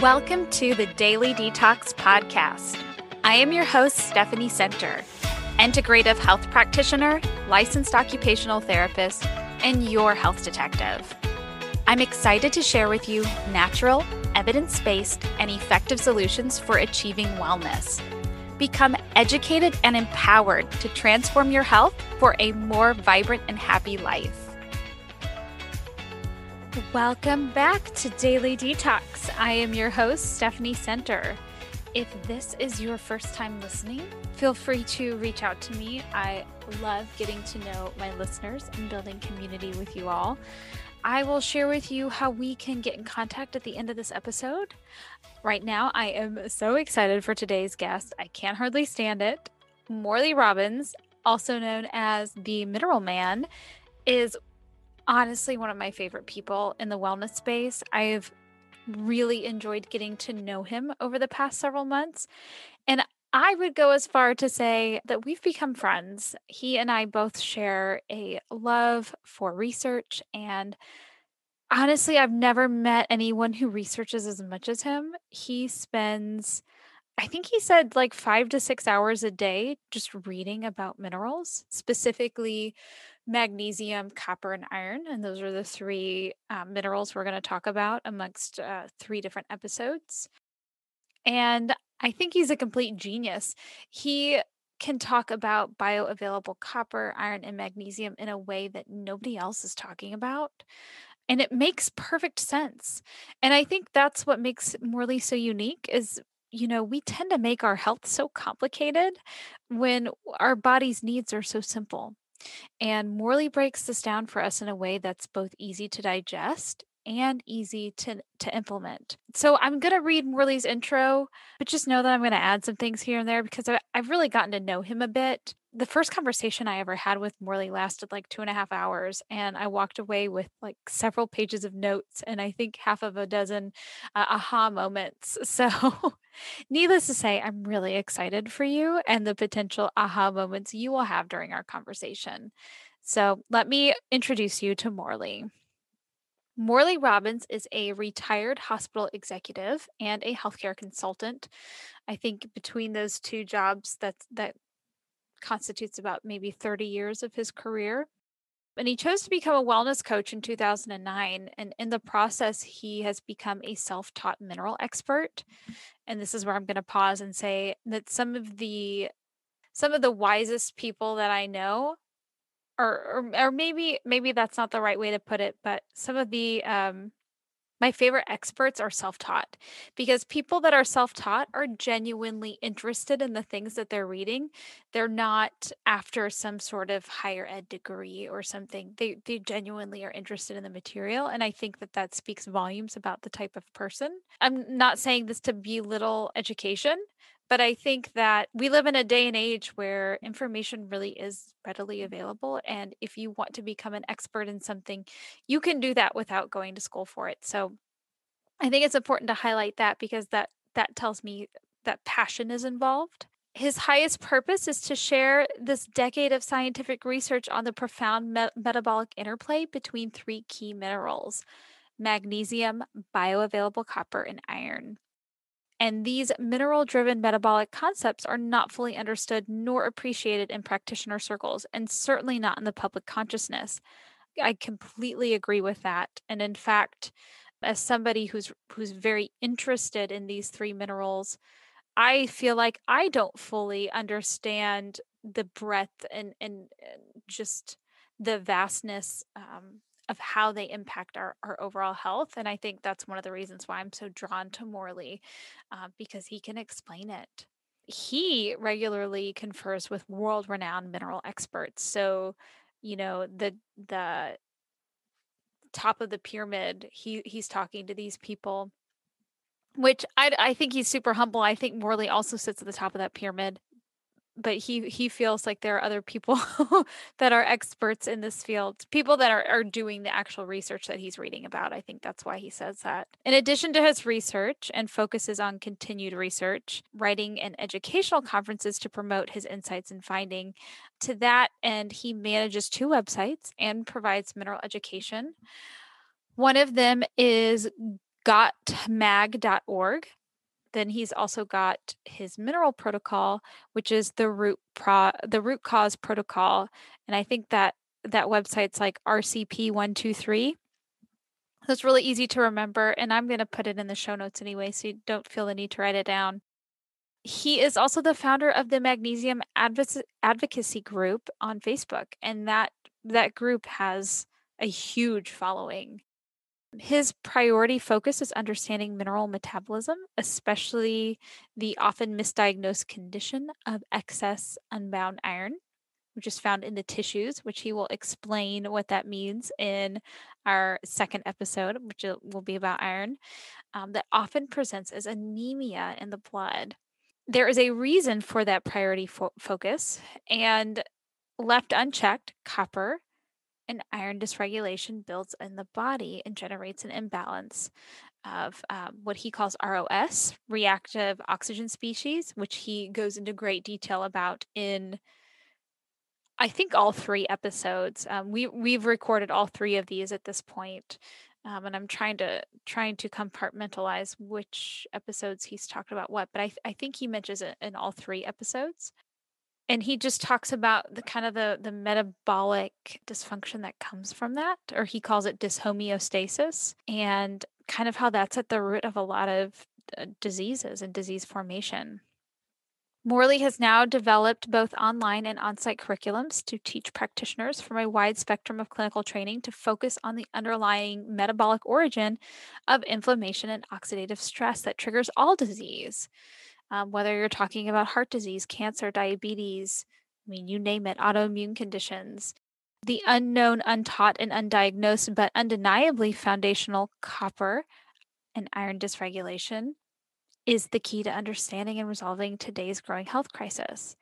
Welcome to the Daily Detox Podcast. I am your host, Stephanie Center, integrative health practitioner, licensed occupational therapist, and your health detective. I'm excited to share with you natural, evidence based, and effective solutions for achieving wellness. Become educated and empowered to transform your health for a more vibrant and happy life. Welcome back to Daily Detox. I am your host, Stephanie Center. If this is your first time listening, feel free to reach out to me. I love getting to know my listeners and building community with you all. I will share with you how we can get in contact at the end of this episode. Right now, I am so excited for today's guest. I can't hardly stand it. Morley Robbins, also known as the Mineral Man, is honestly one of my favorite people in the wellness space. I've really enjoyed getting to know him over the past several months. And I would go as far to say that we've become friends. He and I both share a love for research. And honestly, I've never met anyone who researches as much as him. He spends, I think he said like five to six hours a day just reading about minerals, specifically magnesium, copper, and iron. And those are the three uh, minerals we're going to talk about amongst uh, three different episodes. And I think he's a complete genius. He can talk about bioavailable copper, iron, and magnesium in a way that nobody else is talking about. And it makes perfect sense. And I think that's what makes Morley so unique is you know, we tend to make our health so complicated when our body's needs are so simple. And Morley breaks this down for us in a way that's both easy to digest and easy to, to implement. So I'm going to read Morley's intro, but just know that I'm going to add some things here and there because I, I've really gotten to know him a bit. The first conversation I ever had with Morley lasted like two and a half hours, and I walked away with like several pages of notes and I think half of a dozen uh, aha moments. So, needless to say, I'm really excited for you and the potential aha moments you will have during our conversation. So, let me introduce you to Morley. Morley Robbins is a retired hospital executive and a healthcare consultant. I think between those two jobs, that that constitutes about maybe 30 years of his career. And he chose to become a wellness coach in 2009. And in the process, he has become a self taught mineral expert. And this is where I'm going to pause and say that some of the some of the wisest people that I know or, or or maybe maybe that's not the right way to put it, but some of the um my favorite experts are self-taught because people that are self-taught are genuinely interested in the things that they're reading. They're not after some sort of higher ed degree or something. They they genuinely are interested in the material and I think that that speaks volumes about the type of person. I'm not saying this to belittle education, but I think that we live in a day and age where information really is readily available. And if you want to become an expert in something, you can do that without going to school for it. So I think it's important to highlight that because that that tells me that passion is involved. His highest purpose is to share this decade of scientific research on the profound me- metabolic interplay between three key minerals magnesium, bioavailable copper, and iron. And these mineral driven metabolic concepts are not fully understood nor appreciated in practitioner circles, and certainly not in the public consciousness. I completely agree with that. And in fact, as somebody who's who's very interested in these three minerals, I feel like I don't fully understand the breadth and and, and just the vastness um, of how they impact our, our overall health. And I think that's one of the reasons why I'm so drawn to Morley uh, because he can explain it. He regularly confers with world renowned mineral experts. So, you know, the, the, top of the pyramid he he's talking to these people which I, I think he's super humble. I think Morley also sits at the top of that pyramid but he he feels like there are other people that are experts in this field people that are, are doing the actual research that he's reading about i think that's why he says that in addition to his research and focuses on continued research writing and educational conferences to promote his insights and finding to that end he manages two websites and provides mineral education one of them is gotmag.org. Then he's also got his mineral protocol, which is the root pro the root cause protocol. And I think that that website's like RCP123. So it's really easy to remember. And I'm going to put it in the show notes anyway, so you don't feel the need to write it down. He is also the founder of the Magnesium Advocacy Group on Facebook. And that that group has a huge following. His priority focus is understanding mineral metabolism, especially the often misdiagnosed condition of excess unbound iron, which is found in the tissues, which he will explain what that means in our second episode, which will be about iron, um, that often presents as anemia in the blood. There is a reason for that priority fo- focus, and left unchecked, copper and iron dysregulation builds in the body and generates an imbalance of um, what he calls ROS, reactive oxygen species, which he goes into great detail about in, I think, all three episodes. Um, we we've recorded all three of these at this point, um, and I'm trying to trying to compartmentalize which episodes he's talked about what. But I I think he mentions it in all three episodes and he just talks about the kind of the the metabolic dysfunction that comes from that or he calls it dyshomeostasis and kind of how that's at the root of a lot of uh, diseases and disease formation. Morley has now developed both online and on site curriculums to teach practitioners from a wide spectrum of clinical training to focus on the underlying metabolic origin of inflammation and oxidative stress that triggers all disease um, whether you're talking about heart disease, cancer, diabetes, I mean, you name it, autoimmune conditions. The unknown, untaught, and undiagnosed, but undeniably foundational copper and iron dysregulation is the key to understanding and resolving today's growing health crisis.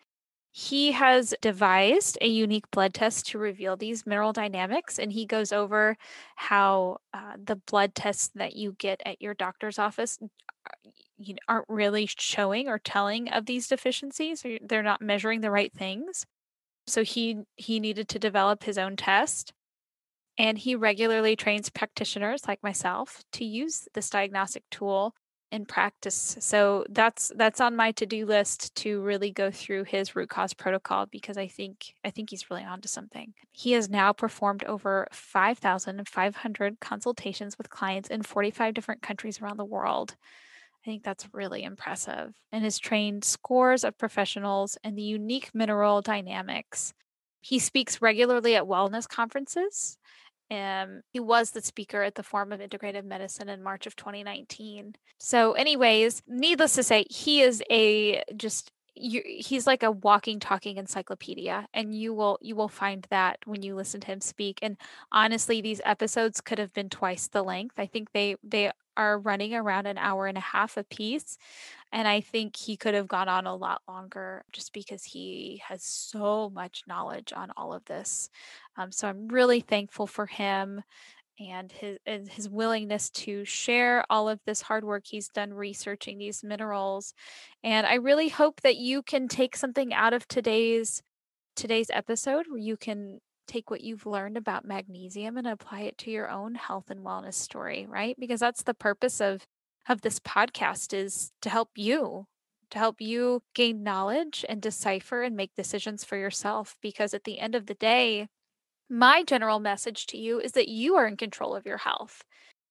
He has devised a unique blood test to reveal these mineral dynamics, and he goes over how uh, the blood tests that you get at your doctor's office you know, aren't really showing or telling of these deficiencies they're not measuring the right things. So he he needed to develop his own test and he regularly trains practitioners like myself to use this diagnostic tool in practice so that's that's on my to-do list to really go through his root cause protocol because i think i think he's really onto something he has now performed over 5500 consultations with clients in 45 different countries around the world I think that's really impressive and has trained scores of professionals in the unique mineral dynamics. He speaks regularly at wellness conferences. Um, he was the speaker at the Forum of Integrative Medicine in March of 2019. So, anyways, needless to say, he is a just you, he's like a walking talking encyclopedia and you will you will find that when you listen to him speak and honestly these episodes could have been twice the length i think they they are running around an hour and a half a piece. And I think he could have gone on a lot longer just because he has so much knowledge on all of this. Um, so I'm really thankful for him and his and his willingness to share all of this hard work he's done researching these minerals and i really hope that you can take something out of today's today's episode where you can take what you've learned about magnesium and apply it to your own health and wellness story, right? Because that's the purpose of of this podcast is to help you to help you gain knowledge and decipher and make decisions for yourself because at the end of the day my general message to you is that you are in control of your health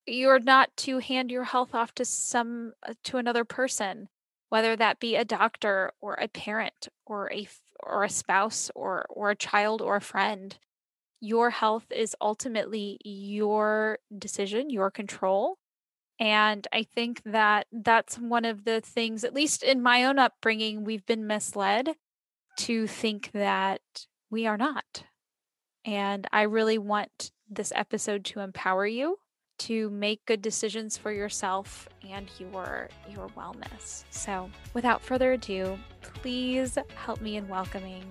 you're not to hand your health off to some uh, to another person whether that be a doctor or a parent or a or a spouse or or a child or a friend your health is ultimately your decision, your control. And I think that that's one of the things, at least in my own upbringing, we've been misled to think that we are not. And I really want this episode to empower you to make good decisions for yourself and your your wellness. So, without further ado, please help me in welcoming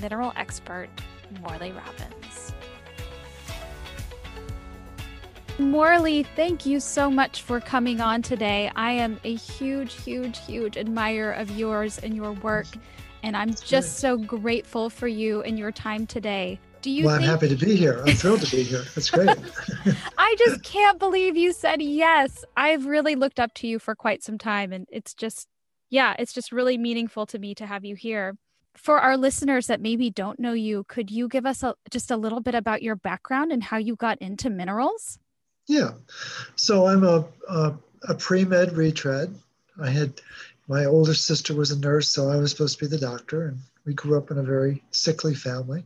mineral expert Morley Robbins. Morley, thank you so much for coming on today. I am a huge, huge, huge admirer of yours and your work. And I'm just so grateful for you and your time today. Do you Well, think- I'm happy to be here. I'm thrilled to be here. That's great. I just can't believe you said yes. I've really looked up to you for quite some time and it's just yeah, it's just really meaningful to me to have you here. For our listeners that maybe don't know you, could you give us a, just a little bit about your background and how you got into minerals? Yeah. So I'm a, a, a pre med retread. I had my older sister was a nurse, so I was supposed to be the doctor. And we grew up in a very sickly family.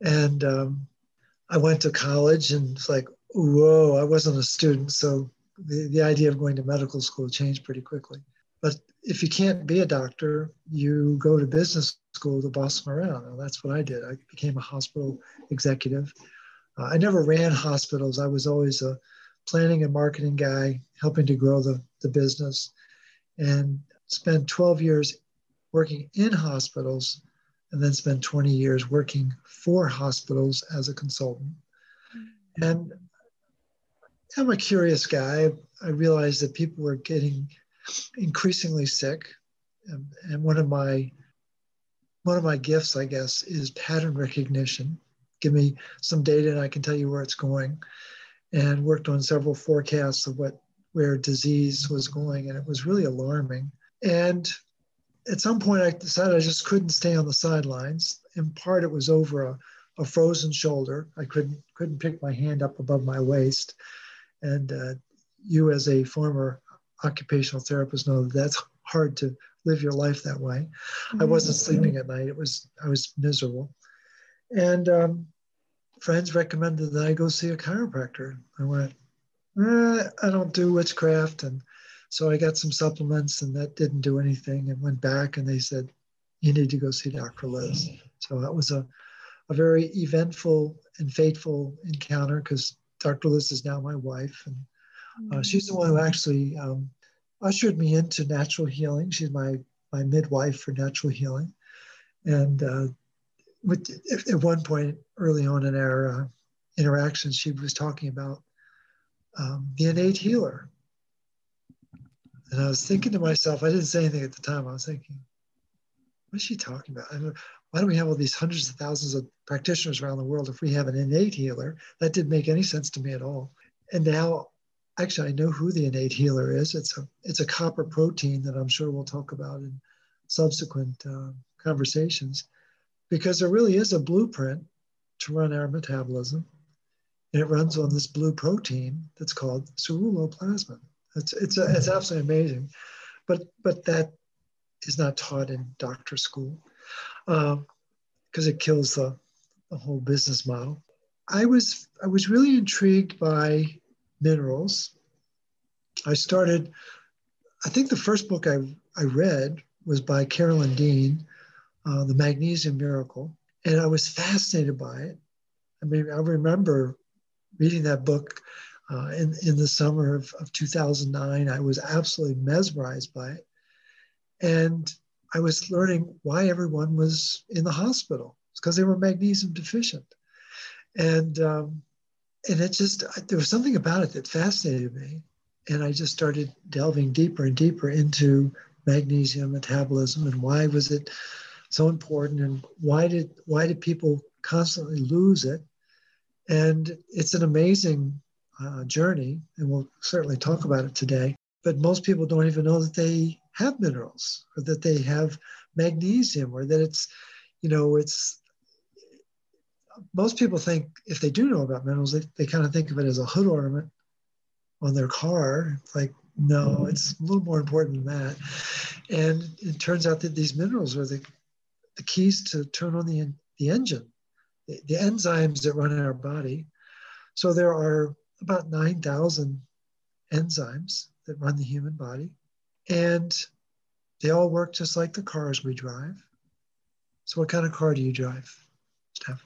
And um, I went to college and it's like, whoa, I wasn't a student. So the, the idea of going to medical school changed pretty quickly. But if you can't be a doctor, you go to business school to boss them around. And that's what I did. I became a hospital executive. Uh, I never ran hospitals. I was always a planning and marketing guy, helping to grow the, the business, and spent 12 years working in hospitals, and then spent 20 years working for hospitals as a consultant. And I'm a curious guy. I realized that people were getting increasingly sick, and, and one of my one of my gifts, I guess, is pattern recognition. Give me some data, and I can tell you where it's going. And worked on several forecasts of what where disease was going, and it was really alarming. And at some point, I decided I just couldn't stay on the sidelines. In part, it was over a, a frozen shoulder. I couldn't couldn't pick my hand up above my waist. And uh, you, as a former occupational therapist, know that that's hard to live your life that way. I wasn't sleeping at night. It was I was miserable. And um, friends recommended that I go see a chiropractor. I went, eh, I don't do witchcraft, and so I got some supplements, and that didn't do anything. And went back, and they said, you need to go see Dr. Liz. So that was a, a very eventful and fateful encounter because Dr. Liz is now my wife, and uh, she's the one who actually um, ushered me into natural healing. She's my my midwife for natural healing, and uh, with, at one point early on in our uh, interaction, she was talking about um, the innate healer, and I was thinking to myself, I didn't say anything at the time. I was thinking, what is she talking about? I mean, why don't we have all these hundreds of thousands of practitioners around the world if we have an innate healer? That didn't make any sense to me at all. And now actually I know who the innate healer is. It's a it's a copper protein that I'm sure we'll talk about in subsequent uh, conversations, because there really is a blueprint to run our metabolism, and it runs on this blue protein that's called ceruloplasmin. It's it's a, it's absolutely amazing, but but that is not taught in doctor school because um, it kills the the whole business model. I was I was really intrigued by minerals. I started, I think the first book I, I read was by Carolyn Dean, uh, The Magnesium Miracle, and I was fascinated by it. I mean, I remember reading that book uh, in, in the summer of, of 2009. I was absolutely mesmerized by it. And I was learning why everyone was in the hospital. It's because they were magnesium deficient. And um, and it just there was something about it that fascinated me. And i just started delving deeper and deeper into magnesium metabolism and why was it so important and why did why did people constantly lose it? And it's an amazing uh, journey and we'll certainly talk about it today but most people don't even know that they have minerals or that they have magnesium or that it's you know it's most people think if they do know about minerals, they, they kind of think of it as a hood ornament on their car. Like, no, mm-hmm. it's a little more important than that. And it turns out that these minerals are the, the keys to turn on the, the engine, the, the enzymes that run in our body. So there are about 9,000 enzymes that run the human body. And they all work just like the cars we drive. So what kind of car do you drive, Steph?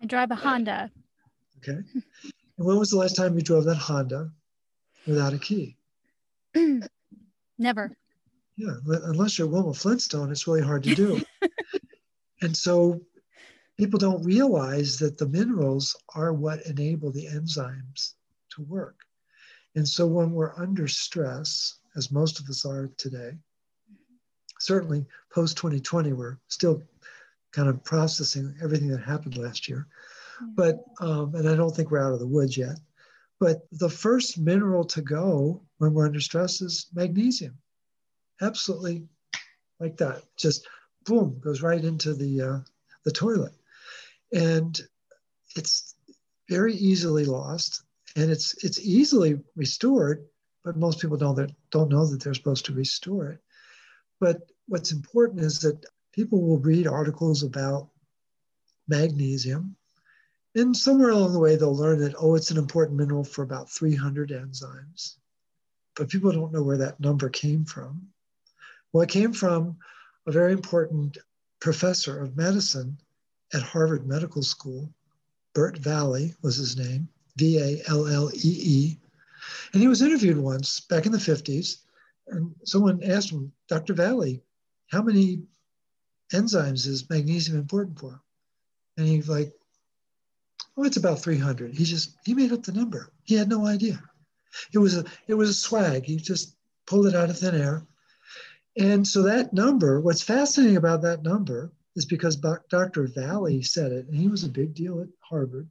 I drive a Honda. Okay. And when was the last time you drove that Honda without a key? Never. Yeah, unless you're Wilma Flintstone, it's really hard to do. and so people don't realize that the minerals are what enable the enzymes to work. And so when we're under stress, as most of us are today, certainly post 2020, we're still kind of processing everything that happened last year. But, um, and I don't think we're out of the woods yet. But the first mineral to go when we're under stress is magnesium. Absolutely like that. Just boom, goes right into the, uh, the toilet. And it's very easily lost and it's, it's easily restored, but most people don't, that, don't know that they're supposed to restore it. But what's important is that people will read articles about magnesium and somewhere along the way, they'll learn that, oh, it's an important mineral for about 300 enzymes. But people don't know where that number came from. Well, it came from a very important professor of medicine at Harvard Medical School. Bert Vallee was his name, V A L L E E. And he was interviewed once back in the 50s. And someone asked him, Dr. Vallee, how many enzymes is magnesium important for? And he's like, oh, it's about 300. He just, he made up the number. He had no idea. It was a, it was a swag. He just pulled it out of thin air. And so that number, what's fascinating about that number is because Dr. Vallee said it, and he was a big deal at Harvard.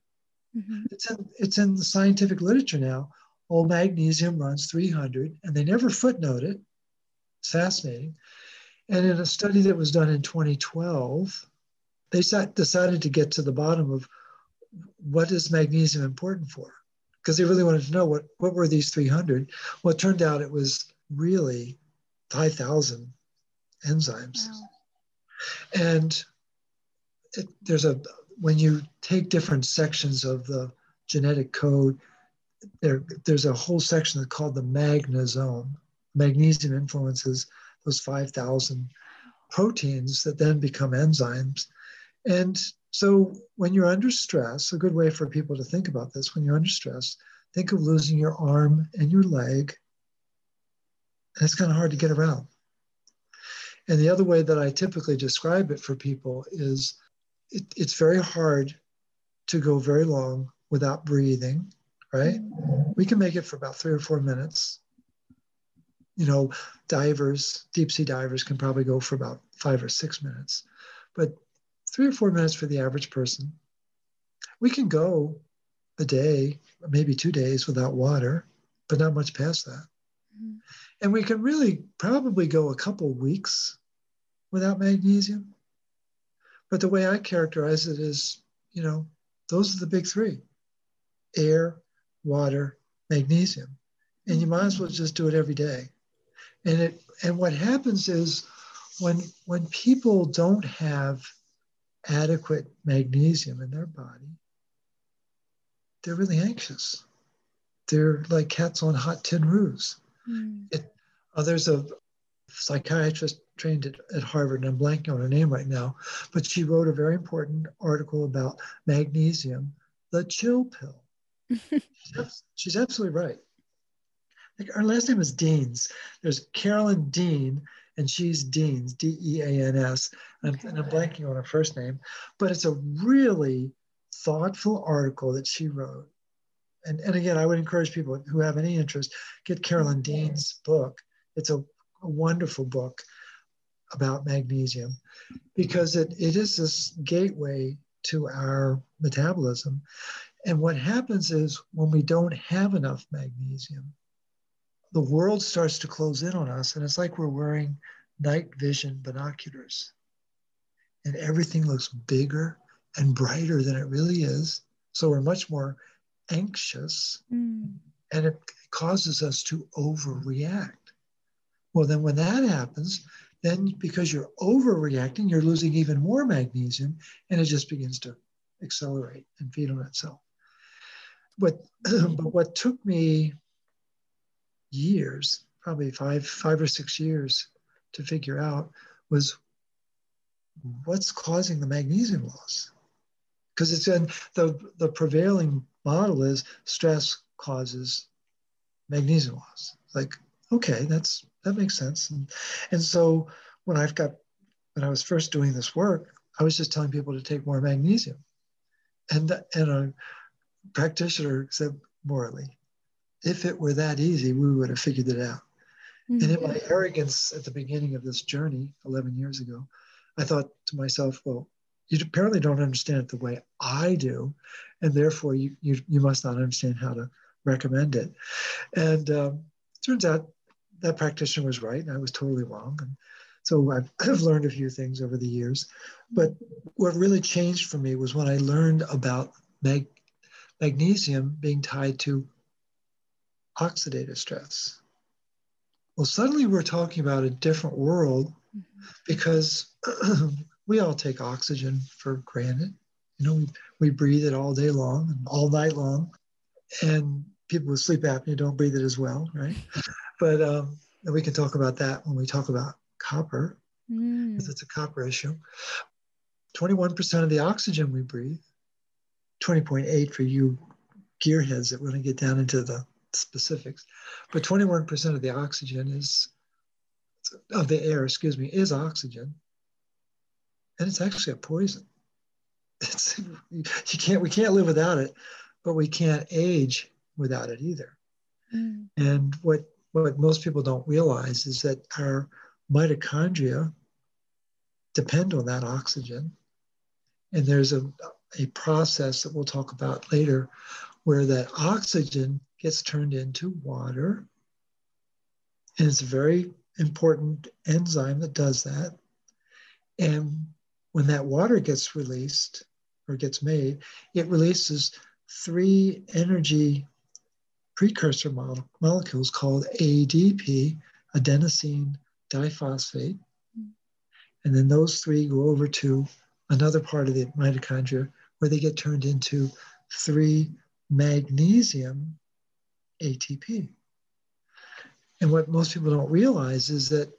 Mm-hmm. It's, in, it's in the scientific literature now. All magnesium runs 300, and they never footnote it. It's fascinating. And in a study that was done in 2012, they decided to get to the bottom of what is magnesium important for? Because they really wanted to know what, what were these 300. Well, it turned out it was really 5,000 enzymes. Wow. And it, there's a, when you take different sections of the genetic code, there, there's a whole section that's called the magnesome. Magnesium influences those 5,000 proteins that then become enzymes. And so when you're under stress, a good way for people to think about this when you're under stress, think of losing your arm and your leg. And it's kind of hard to get around. And the other way that I typically describe it for people is it, it's very hard to go very long without breathing, right? We can make it for about three or four minutes. You know, divers, deep sea divers can probably go for about five or six minutes. But three or four minutes for the average person. We can go a day, maybe two days without water, but not much past that. Mm-hmm. And we can really probably go a couple weeks without magnesium. But the way I characterize it is, you know, those are the big three air, water, magnesium. And you might as well just do it every day. And it and what happens is when when people don't have adequate magnesium in their body, they're really anxious. They're like cats on hot tin roofs. Mm. It, uh, there's a psychiatrist trained at, at Harvard, and I'm blanking on her name right now, but she wrote a very important article about magnesium, the chill pill. she's, she's absolutely right. Like her last name is Deans. There's Carolyn Dean, and she's Deans, D E A N S. And, and I'm blanking on her first name, but it's a really thoughtful article that she wrote. And, and again, I would encourage people who have any interest, get Carolyn Dean's book. It's a, a wonderful book about magnesium because it, it is this gateway to our metabolism. And what happens is when we don't have enough magnesium, the world starts to close in on us, and it's like we're wearing night vision binoculars. And everything looks bigger and brighter than it really is. So we're much more anxious, mm. and it causes us to overreact. Well, then when that happens, then because you're overreacting, you're losing even more magnesium, and it just begins to accelerate and feed on itself. But, but what took me years, probably five, five or six years to figure out was what's causing the magnesium loss? Because it's in the, the prevailing model is stress causes magnesium loss. Like, okay, that's that makes sense. And, and so when I've got when I was first doing this work, I was just telling people to take more magnesium. And, and a practitioner said, Morley, if it were that easy, we would have figured it out. Mm-hmm. And in my arrogance at the beginning of this journey 11 years ago, I thought to myself, well, you apparently don't understand it the way I do, and therefore you you, you must not understand how to recommend it. And um, turns out that practitioner was right, and I was totally wrong. And so I've, I've learned a few things over the years. But what really changed for me was when I learned about mag- magnesium being tied to oxidative stress. Well, suddenly we're talking about a different world mm-hmm. because we all take oxygen for granted. You know, we, we breathe it all day long and all night long. And people with sleep apnea don't breathe it as well, right? but um, we can talk about that when we talk about copper, mm. because it's a copper issue. 21% of the oxygen we breathe, 20.8 for you gearheads that want to get down into the specifics, but 21% of the oxygen is, of the air, excuse me, is oxygen. And it's actually a poison. It's, you can't, we can't live without it, but we can't age without it either. Mm. And what, what most people don't realize is that our mitochondria depend on that oxygen. And there's a, a process that we'll talk about later where that oxygen gets turned into water. And it's a very important enzyme that does that. And when that water gets released or gets made, it releases three energy precursor molecules called ADP, adenosine diphosphate. And then those three go over to another part of the mitochondria where they get turned into three magnesium ATP. And what most people don't realize is that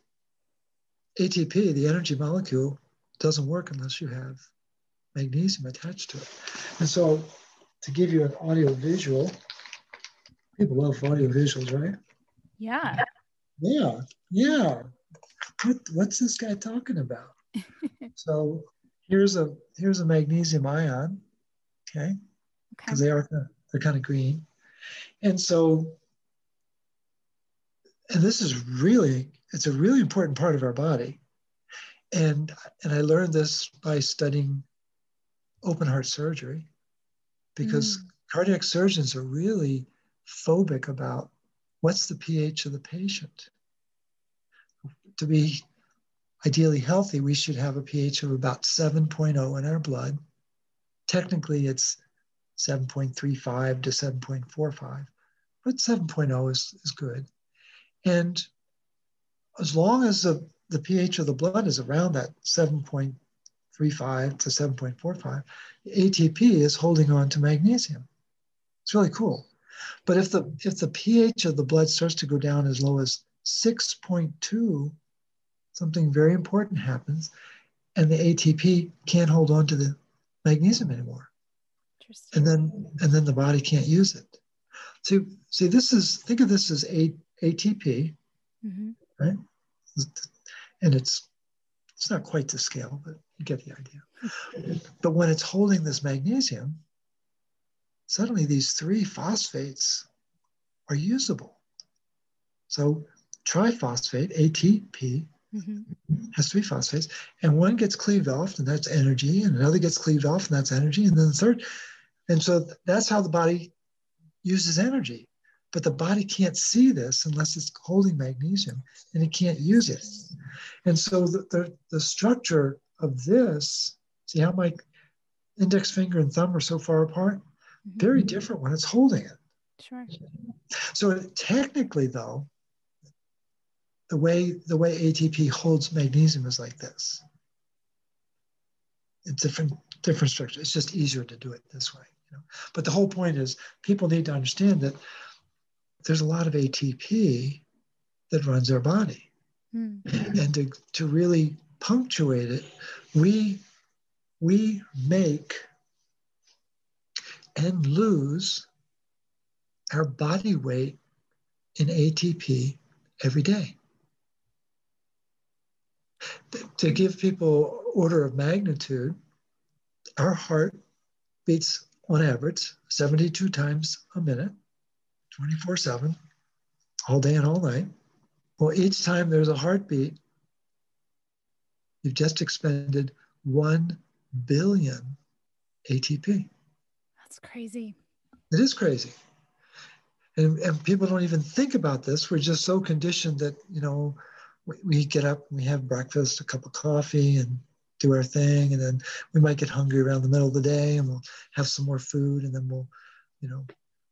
ATP, the energy molecule, doesn't work unless you have magnesium attached to it. And so, to give you an audio visual, people love audio visuals, right? Yeah. Yeah. Yeah what, what's this guy talking about? so here's a here's a magnesium ion, okay? Because okay. they are they're kind of green, and so and this is really it's a really important part of our body, and and I learned this by studying open heart surgery, because mm. cardiac surgeons are really phobic about what's the pH of the patient to be ideally healthy, we should have a pH of about 7.0 in our blood. Technically, it's 7.35 to 7.45, but 7.0 is, is good. And as long as the, the pH of the blood is around that 7.35 to 7.45, ATP is holding on to magnesium. It's really cool. But if the if the pH of the blood starts to go down as low as 6.2, something very important happens, and the ATP can't hold on to the magnesium anymore. And then and then the body can't use it. So see, this is think of this as a, ATP, mm-hmm. right? And it's it's not quite to scale, but you get the idea. but when it's holding this magnesium, suddenly these three phosphates are usable. So triphosphate, ATP, mm-hmm. has three phosphates, and one gets cleaved off, and that's energy, and another gets cleaved off, and that's energy, and then the third. And so that's how the body uses energy. But the body can't see this unless it's holding magnesium, and it can't use it. And so the, the, the structure of this, see how my index finger and thumb are so far apart? Mm-hmm. Very different when it's holding it. Sure. So technically, though, the way the way ATP holds magnesium is like this. It's different different structure. It's just easier to do it this way. You know? But the whole point is people need to understand that there's a lot of ATP that runs our body. Mm. And to, to really punctuate it, we we make and lose our body weight in ATP every day to give people order of magnitude, our heart beats on average 72 times a minute, 24 7, all day and all night. Well, each time there's a heartbeat, you've just expended one billion ATP. That's crazy. It is crazy. And, and people don't even think about this. We're just so conditioned that, you know, we, we get up and we have breakfast, a cup of coffee, and do our thing. And then we might get hungry around the middle of the day and we'll have some more food and then we'll, you know,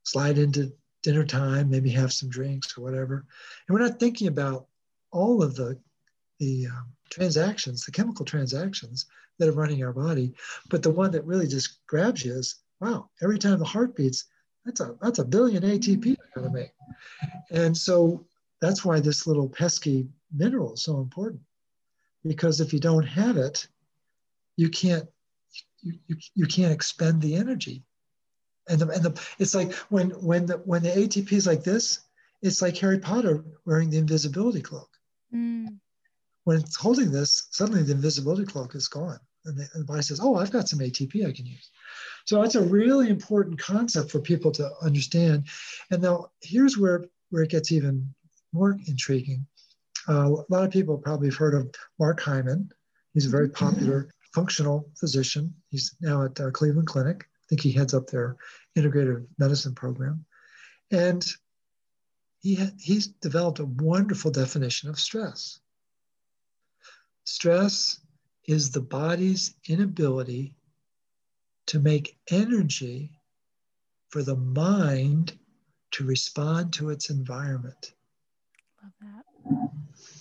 slide into dinner time, maybe have some drinks or whatever. And we're not thinking about all of the, the um, transactions, the chemical transactions that are running our body. But the one that really just grabs you is, wow, every time the heart beats, that's a, that's a billion ATP I gotta make. And so that's why this little pesky mineral is so important. Because if you don't have it, you can't you, you, you can't expend the energy and the, and the it's like when when the when the ATP is like this, it's like Harry Potter wearing the invisibility cloak. Mm. When it's holding this, suddenly the invisibility cloak is gone, and the, and the body says, "Oh, I've got some ATP I can use." So it's a really important concept for people to understand. And now here's where where it gets even more intriguing. Uh, a lot of people probably have heard of Mark Hyman. He's a very mm-hmm. popular functional physician. He's now at uh, Cleveland Clinic. I think he heads up their integrative medicine program. And he ha- he's developed a wonderful definition of stress. Stress is the body's inability to make energy for the mind to respond to its environment. Love that.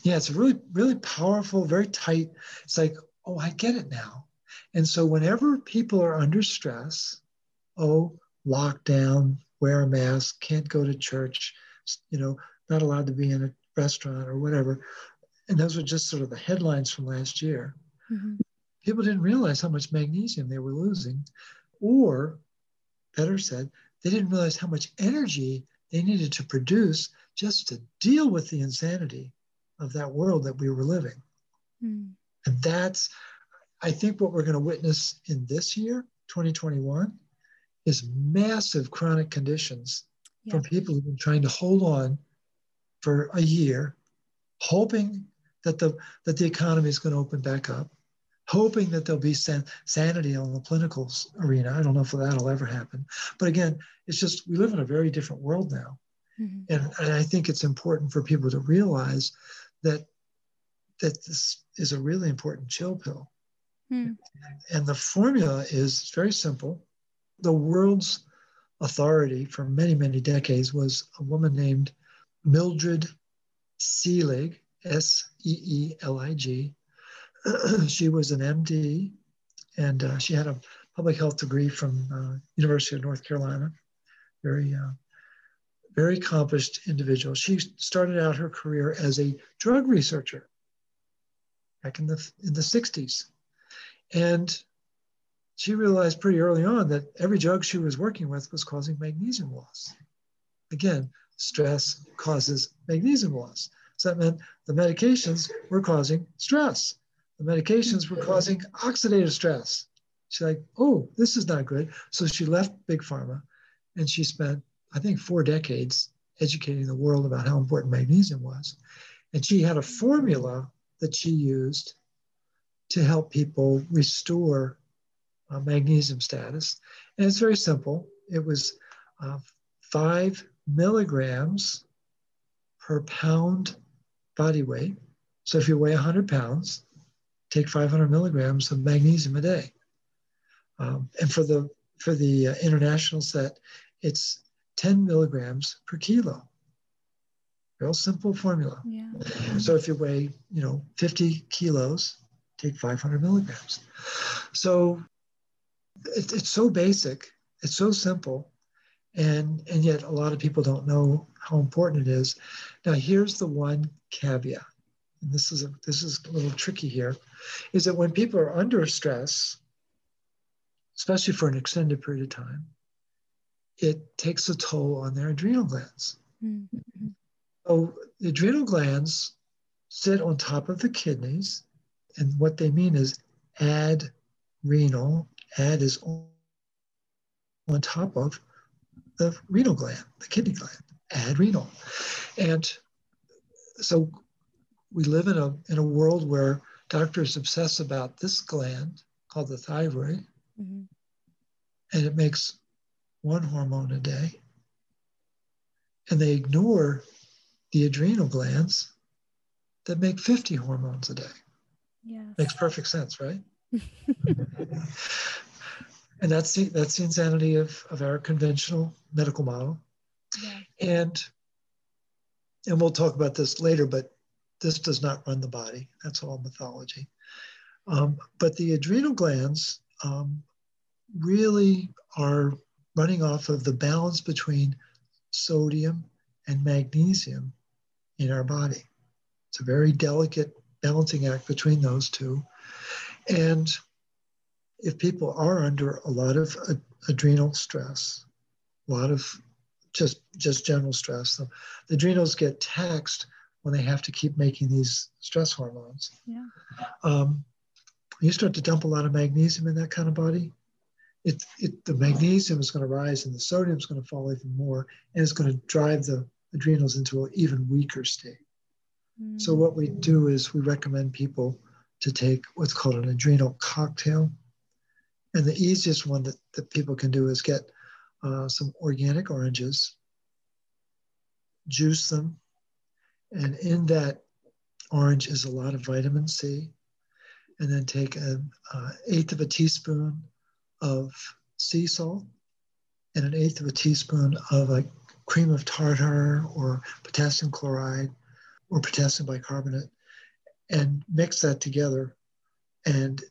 Yeah, it's really, really powerful, very tight. It's like, oh, I get it now. And so whenever people are under stress, oh, lockdown, wear a mask, can't go to church, you know, not allowed to be in a restaurant or whatever. And those were just sort of the headlines from last year. Mm-hmm. People didn't realize how much magnesium they were losing, or better said, they didn't realize how much energy they needed to produce just to deal with the insanity of that world that we were living. Mm. And that's, I think, what we're going to witness in this year, 2021, is massive chronic conditions yeah. from people who've been trying to hold on for a year, hoping that the that the economy is going to open back up, hoping that there'll be san- sanity on the clinical arena. I don't know if that'll ever happen, but again, it's just we live in a very different world now, mm-hmm. and, and I think it's important for people to realize that that this is a really important chill pill. Mm. And the formula is very simple. The world's authority for many, many decades was a woman named Mildred Seelig, S E E L I G. she was an MD and uh, she had a public health degree from uh, University of North Carolina. Very, uh, very accomplished individual. She started out her career as a drug researcher back in the in the 60s, and she realized pretty early on that every drug she was working with was causing magnesium loss. Again, stress causes magnesium loss. So that meant the medications were causing stress. The medications were causing oxidative stress. She's like, oh, this is not good. So she left Big Pharma and she spent, I think, four decades educating the world about how important magnesium was. And she had a formula that she used to help people restore uh, magnesium status. And it's very simple. It was uh, five milligrams per pound body weight. So if you weigh 100 pounds, take 500 milligrams of magnesium a day. Um, and for the for the uh, international set, it's 10 milligrams per kilo. Real simple formula. Yeah. So if you weigh, you know, 50 kilos, take 500 milligrams. So it, it's so basic, it's so simple, and and yet a lot of people don't know how important it is. Now here's the one caveat, and this is a, this is a little tricky here, is that when people are under stress, especially for an extended period of time, it takes a toll on their adrenal glands. Mm-hmm. So the adrenal glands sit on top of the kidneys, and what they mean is add renal Ad is on, on top of the renal gland, the kidney gland, adrenal. And so we live in a, in a world where doctors obsess about this gland called the thyroid, mm-hmm. and it makes one hormone a day. And they ignore the adrenal glands that make 50 hormones a day. Yeah. Makes perfect sense, right? and that's the that's the insanity of, of our conventional medical model. Yeah. And and we'll talk about this later, but this does not run the body. That's all mythology. Um, but the adrenal glands um, really are running off of the balance between sodium and magnesium in our body. It's a very delicate balancing act between those two. And if people are under a lot of ad- adrenal stress, a lot of just just general stress, the, the adrenals get taxed when they have to keep making these stress hormones. Yeah. Um, you start to dump a lot of magnesium in that kind of body, it, it, the magnesium is going to rise and the sodium is going to fall even more, and it's going to drive the adrenals into an even weaker state. Mm. So, what we do is we recommend people to take what's called an adrenal cocktail. And the easiest one that, that people can do is get uh, some organic oranges, juice them, and in that orange is a lot of vitamin C. And then take an uh, eighth of a teaspoon of sea salt and an eighth of a teaspoon of a cream of tartar or potassium chloride or potassium bicarbonate and mix that together and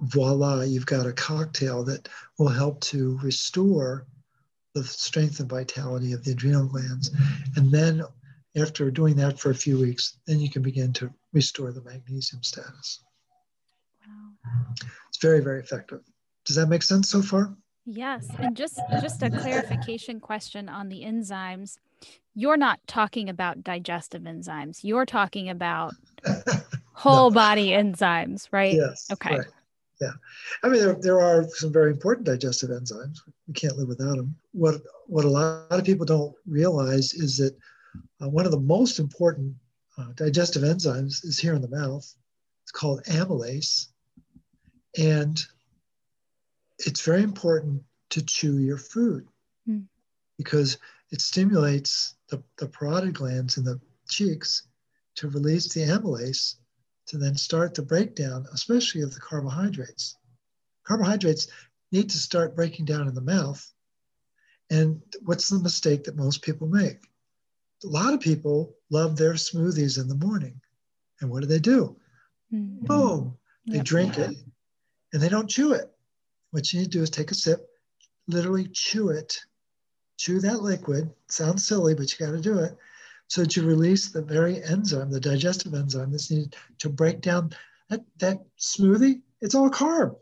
voila you've got a cocktail that will help to restore the strength and vitality of the adrenal glands and then after doing that for a few weeks then you can begin to restore the magnesium status wow. it's very very effective does that make sense so far? Yes. And just just a clarification question on the enzymes. You're not talking about digestive enzymes. You're talking about whole no. body enzymes, right? Yes. Okay. Right. Yeah. I mean, there, there are some very important digestive enzymes. We can't live without them. What, what a lot of people don't realize is that uh, one of the most important uh, digestive enzymes is here in the mouth. It's called amylase. And it's very important to chew your food mm. because it stimulates the, the parotid glands in the cheeks to release the amylase to then start the breakdown, especially of the carbohydrates. Carbohydrates need to start breaking down in the mouth. And what's the mistake that most people make? A lot of people love their smoothies in the morning. And what do they do? Mm-hmm. Boom, they yep. drink it and they don't chew it. What you need to do is take a sip, literally chew it, chew that liquid. Sounds silly, but you got to do it. So that you release the very enzyme, the digestive enzyme that's needed to break down that, that smoothie. It's all carb.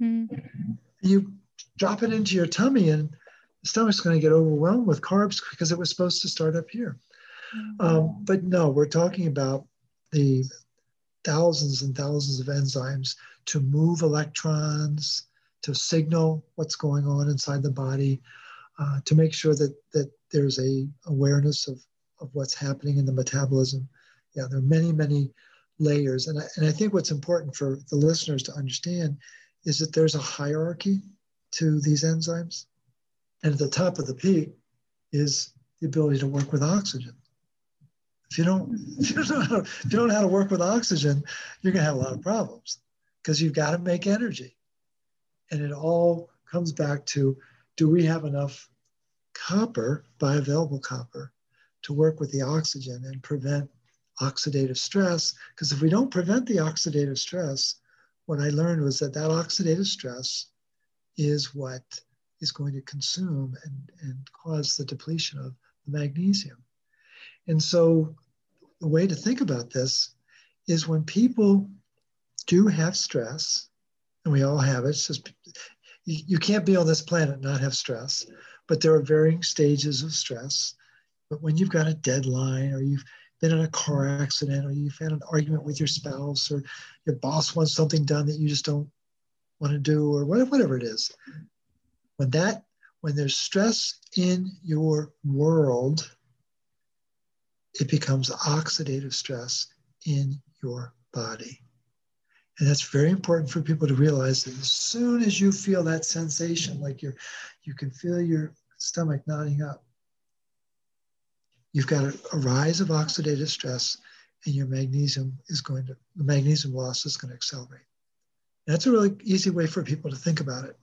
Mm. You drop it into your tummy, and the stomach's going to get overwhelmed with carbs because it was supposed to start up here. Mm. Um, but no, we're talking about the thousands and thousands of enzymes to move electrons, to signal what's going on inside the body, uh, to make sure that that there's a awareness of, of what's happening in the metabolism. Yeah, there are many, many layers. And I, and I think what's important for the listeners to understand is that there's a hierarchy to these enzymes. And at the top of the peak is the ability to work with oxygen. If you don't, if you don't, know if you don't know how to work with oxygen, you're to have a lot of problems because you've got to make energy. And it all comes back to do we have enough copper, bioavailable copper, to work with the oxygen and prevent oxidative stress? Because if we don't prevent the oxidative stress, what I learned was that that oxidative stress is what is going to consume and, and cause the depletion of the magnesium. And so the way to think about this is when people do have stress, and we all have it. It's just you, you can't be on this planet and not have stress, but there are varying stages of stress. But when you've got a deadline, or you've been in a car accident, or you've had an argument with your spouse, or your boss wants something done that you just don't want to do, or whatever it is, when that when there's stress in your world, it becomes oxidative stress in your body. And that's very important for people to realize that as soon as you feel that sensation, like you're, you can feel your stomach knotting up, you've got a, a rise of oxidative stress and your magnesium is going to, the magnesium loss is going to accelerate. And that's a really easy way for people to think about it.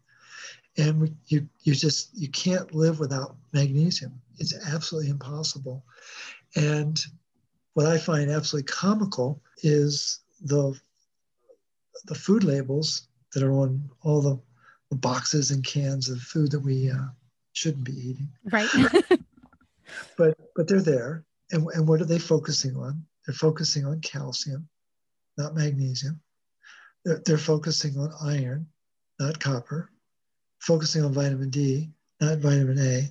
And you, you just, you can't live without magnesium. It's absolutely impossible. And what I find absolutely comical is the, the food labels that are on all the, the boxes and cans of food that we uh, shouldn't be eating. Right. but but they're there. And, and what are they focusing on? They're focusing on calcium, not magnesium. They're, they're focusing on iron, not copper. Focusing on vitamin D, not vitamin A.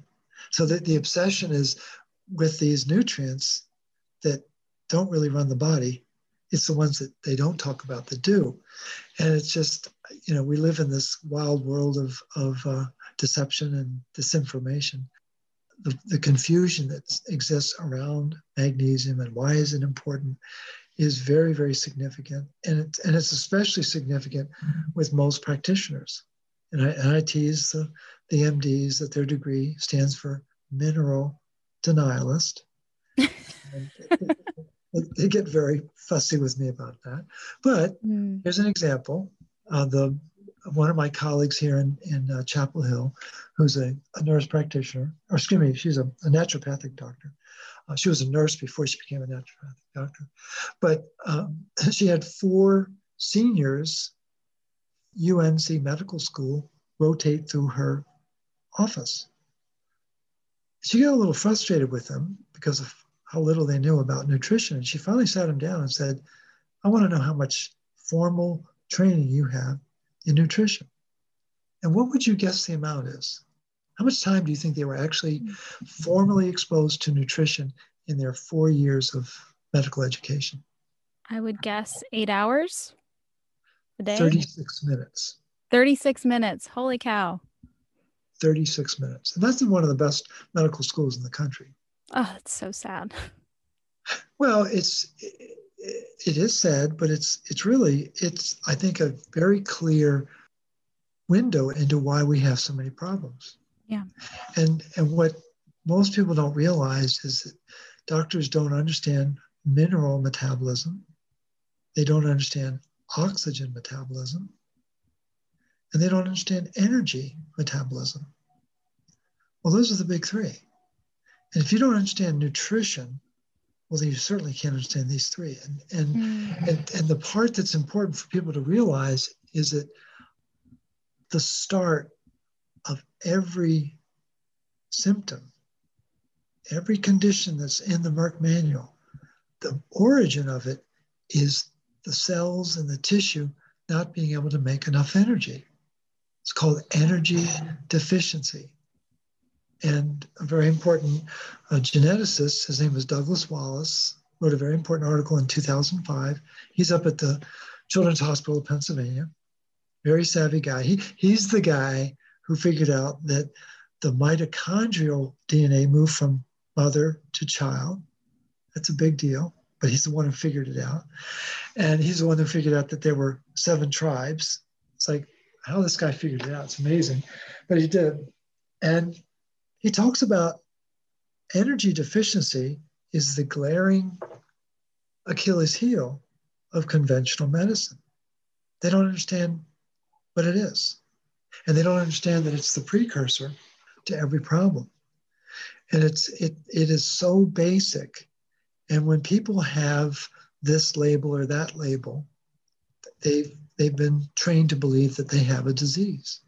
So that the obsession is with these nutrients that don't really run the body. It's the ones that they don't talk about that do. And it's just, you know, we live in this wild world of, of uh, deception and disinformation the, the confusion that exists around magnesium and why is it important is very, very significant. And, it, and it's especially significant with most practitioners. And I, and I tease the, the MDs that their degree stands for mineral denialist. they, get very fussy with me about that. But mm. here's an example. Uh, the one of my colleagues here in, in uh, Chapel Hill, who's a, a, nurse practitioner, or excuse me, she's a, a naturopathic doctor. Uh, she was a nurse before she became a naturopathic doctor. But um, she had four seniors, UNC Medical School, rotate through her office. She got a little frustrated with them because of how little they knew about nutrition. And she finally sat him down and said, I want to know how much formal training you have in nutrition. And what would you guess the amount is? How much time do you think they were actually formally exposed to nutrition in their four years of medical education? I would guess eight hours a day. 36 minutes. 36 minutes. Holy cow. 36 minutes. And that's in one of the best medical schools in the country. Oh, it's so sad. Well, it's it is sad, but it's it's really it's I think a very clear window into why we have so many problems. Yeah. And and what most people don't realize is that doctors don't understand mineral metabolism. They don't understand oxygen metabolism. And they don't understand energy metabolism. Well, those are the big three. And if you don't understand nutrition, well, then you certainly can't understand these three. And and, mm. and and the part that's important for people to realize is that the start of every symptom, every condition that's in the Merck manual, the origin of it is the cells and the tissue not being able to make enough energy. It's called energy deficiency and a very important uh, geneticist, his name was Douglas Wallace, wrote a very important article in 2005. He's up at the Children's Hospital of Pennsylvania. Very savvy guy. He, he's the guy who figured out that the mitochondrial DNA moved from mother to child. That's a big deal, but he's the one who figured it out. And he's the one who figured out that there were seven tribes. It's like how this guy figured it out. It's amazing, but he did. And he talks about energy deficiency is the glaring Achilles heel of conventional medicine. They don't understand what it is. And they don't understand that it's the precursor to every problem. And it's it it is so basic. And when people have this label or that label, they've they've been trained to believe that they have a disease.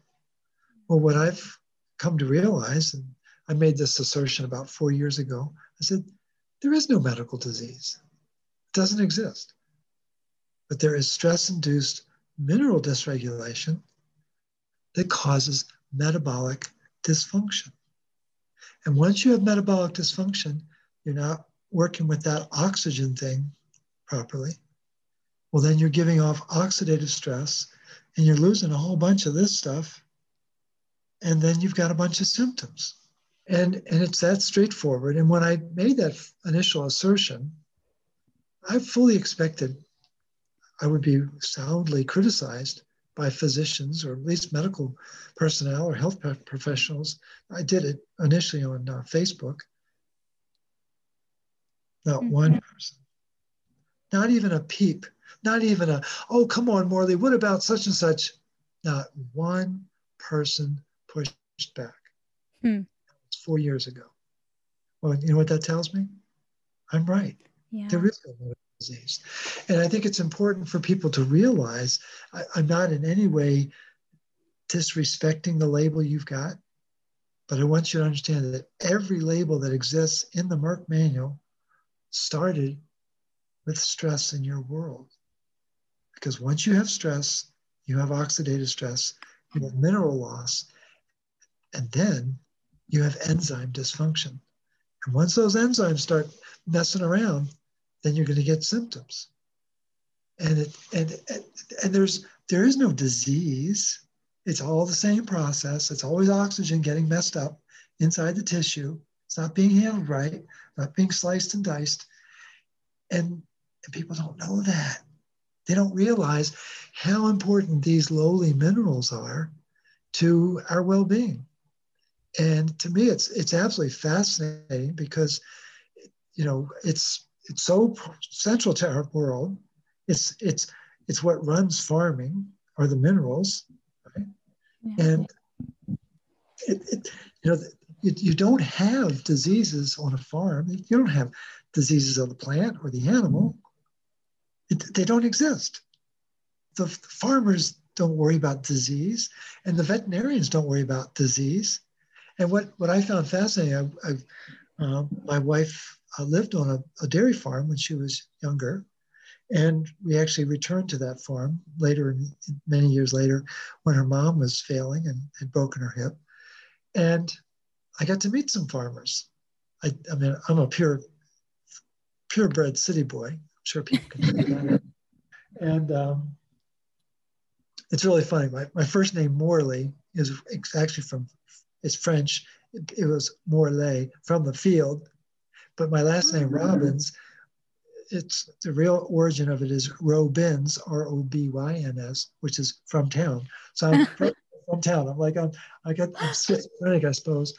Well, what I've come to realize, and I made this assertion about four years ago. I said, there is no medical disease. It doesn't exist. But there is stress induced mineral dysregulation that causes metabolic dysfunction. And once you have metabolic dysfunction, you're not working with that oxygen thing properly. Well, then you're giving off oxidative stress and you're losing a whole bunch of this stuff. And then you've got a bunch of symptoms. And, and it's that straightforward. And when I made that initial assertion, I fully expected I would be soundly criticized by physicians or at least medical personnel or health professionals. I did it initially on uh, Facebook. Not mm-hmm. one person, not even a peep, not even a, oh, come on, Morley, what about such and such? Not one person pushed back. Hmm. Four years ago. Well, you know what that tells me? I'm right. Yeah. There is no disease. And I think it's important for people to realize I, I'm not in any way disrespecting the label you've got, but I want you to understand that every label that exists in the Merck manual started with stress in your world. Because once you have stress, you have oxidative stress, you have mineral loss, and then you have enzyme dysfunction. And once those enzymes start messing around, then you're going to get symptoms. And it and, and and there's there is no disease. It's all the same process. It's always oxygen getting messed up inside the tissue. It's not being handled right, not being sliced and diced. And, and people don't know that. They don't realize how important these lowly minerals are to our well-being. And to me, it's it's absolutely fascinating because, you know, it's it's so central to our world. It's it's it's what runs farming are the minerals, right? Yeah. And it, it, you know you, you don't have diseases on a farm. You don't have diseases of the plant or the animal. It, they don't exist. The, the farmers don't worry about disease, and the veterinarians don't worry about disease. And what, what I found fascinating, I, I, uh, my wife uh, lived on a, a, dairy farm when she was younger. And we actually returned to that farm later, many years later, when her mom was failing and had broken her hip. And I got to meet some farmers. I, I mean, I'm a pure, purebred city boy. I'm sure people can see that. And um, it's really funny. My, my first name, Morley, is actually from, it's French. It, it was Morlaix from the field but my last name, mm-hmm. Robyns, it's the real origin of it is Robins, R O B Y N S, which is from town. So I'm from town. I'm like I'm I got I'm schizophrenic, I suppose.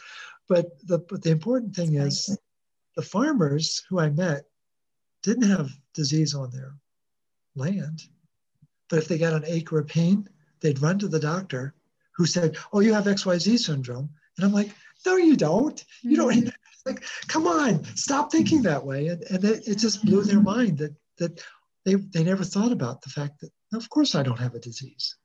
But the but the important thing is the farmers who I met didn't have disease on their land. But if they got an acre of pain, they'd run to the doctor who said, Oh, you have XYZ syndrome. And I'm like, No, you don't. You don't. Mm-hmm like, come on, stop thinking that way. And, and it, it just blew their mind that, that they, they never thought about the fact that, of course, I don't have a disease.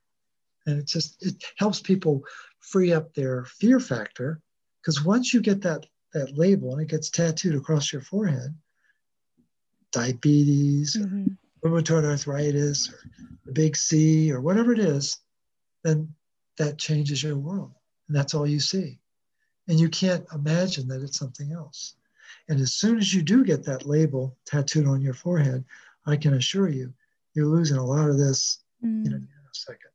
And it just, it helps people free up their fear factor. Because once you get that, that label and it gets tattooed across your forehead, diabetes, mm-hmm. rheumatoid arthritis, or the big C, or whatever it is, then that changes your world. And that's all you see and you can't imagine that it's something else. And as soon as you do get that label tattooed on your forehead, I can assure you, you're losing a lot of this mm. in, a, in a second.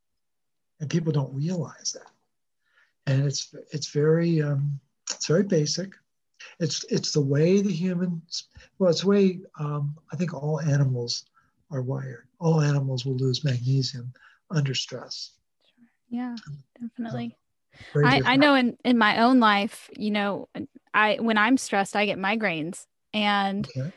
And people don't realize that. And it's it's very um, it's very basic. It's it's the way the humans well, it's the way um, I think all animals are wired. All animals will lose magnesium under stress. Yeah, definitely. I, I know in, in my own life, you know, I when I'm stressed, I get migraines. And okay.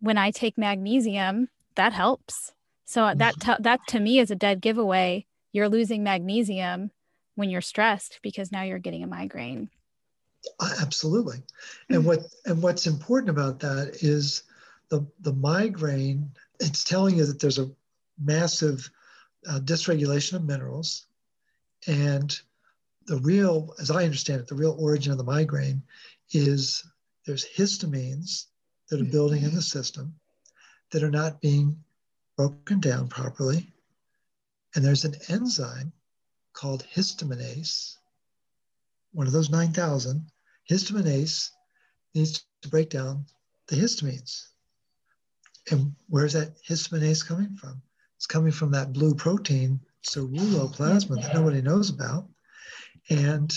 when I take magnesium, that helps. So mm-hmm. that t- that to me is a dead giveaway. You're losing magnesium when you're stressed because now you're getting a migraine. Absolutely. And mm-hmm. what and what's important about that is the the migraine. It's telling you that there's a massive uh, dysregulation of minerals, and the real, as I understand it, the real origin of the migraine is there's histamines that are building in the system that are not being broken down properly. And there's an enzyme called histaminase, one of those 9,000. Histaminase needs to break down the histamines. And where's that histaminase coming from? It's coming from that blue protein, ceruloplasmin, that nobody knows about. And,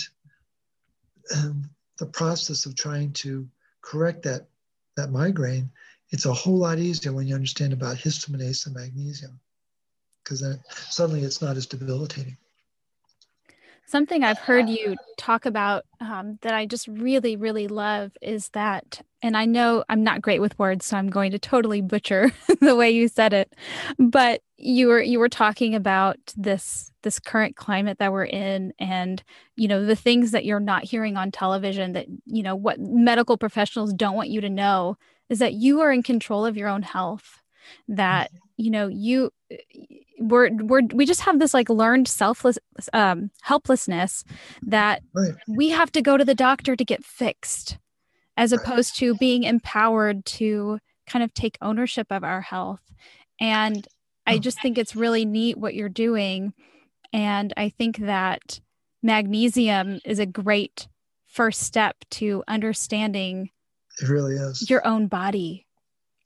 and the process of trying to correct that, that migraine, it's a whole lot easier when you understand about histaminase and magnesium. because then suddenly it's not as debilitating. Something I've heard you talk about um, that I just really, really love is that, and I know I'm not great with words, so I'm going to totally butcher the way you said it, but you were you were talking about this this current climate that we're in, and you know the things that you're not hearing on television that you know what medical professionals don't want you to know is that you are in control of your own health that mm-hmm. You know you we're we're we just have this like learned selfless um helplessness that right. we have to go to the doctor to get fixed as opposed to being empowered to kind of take ownership of our health. And i just think it's really neat what you're doing. And i think that magnesium is a great first step to understanding it really is. your own body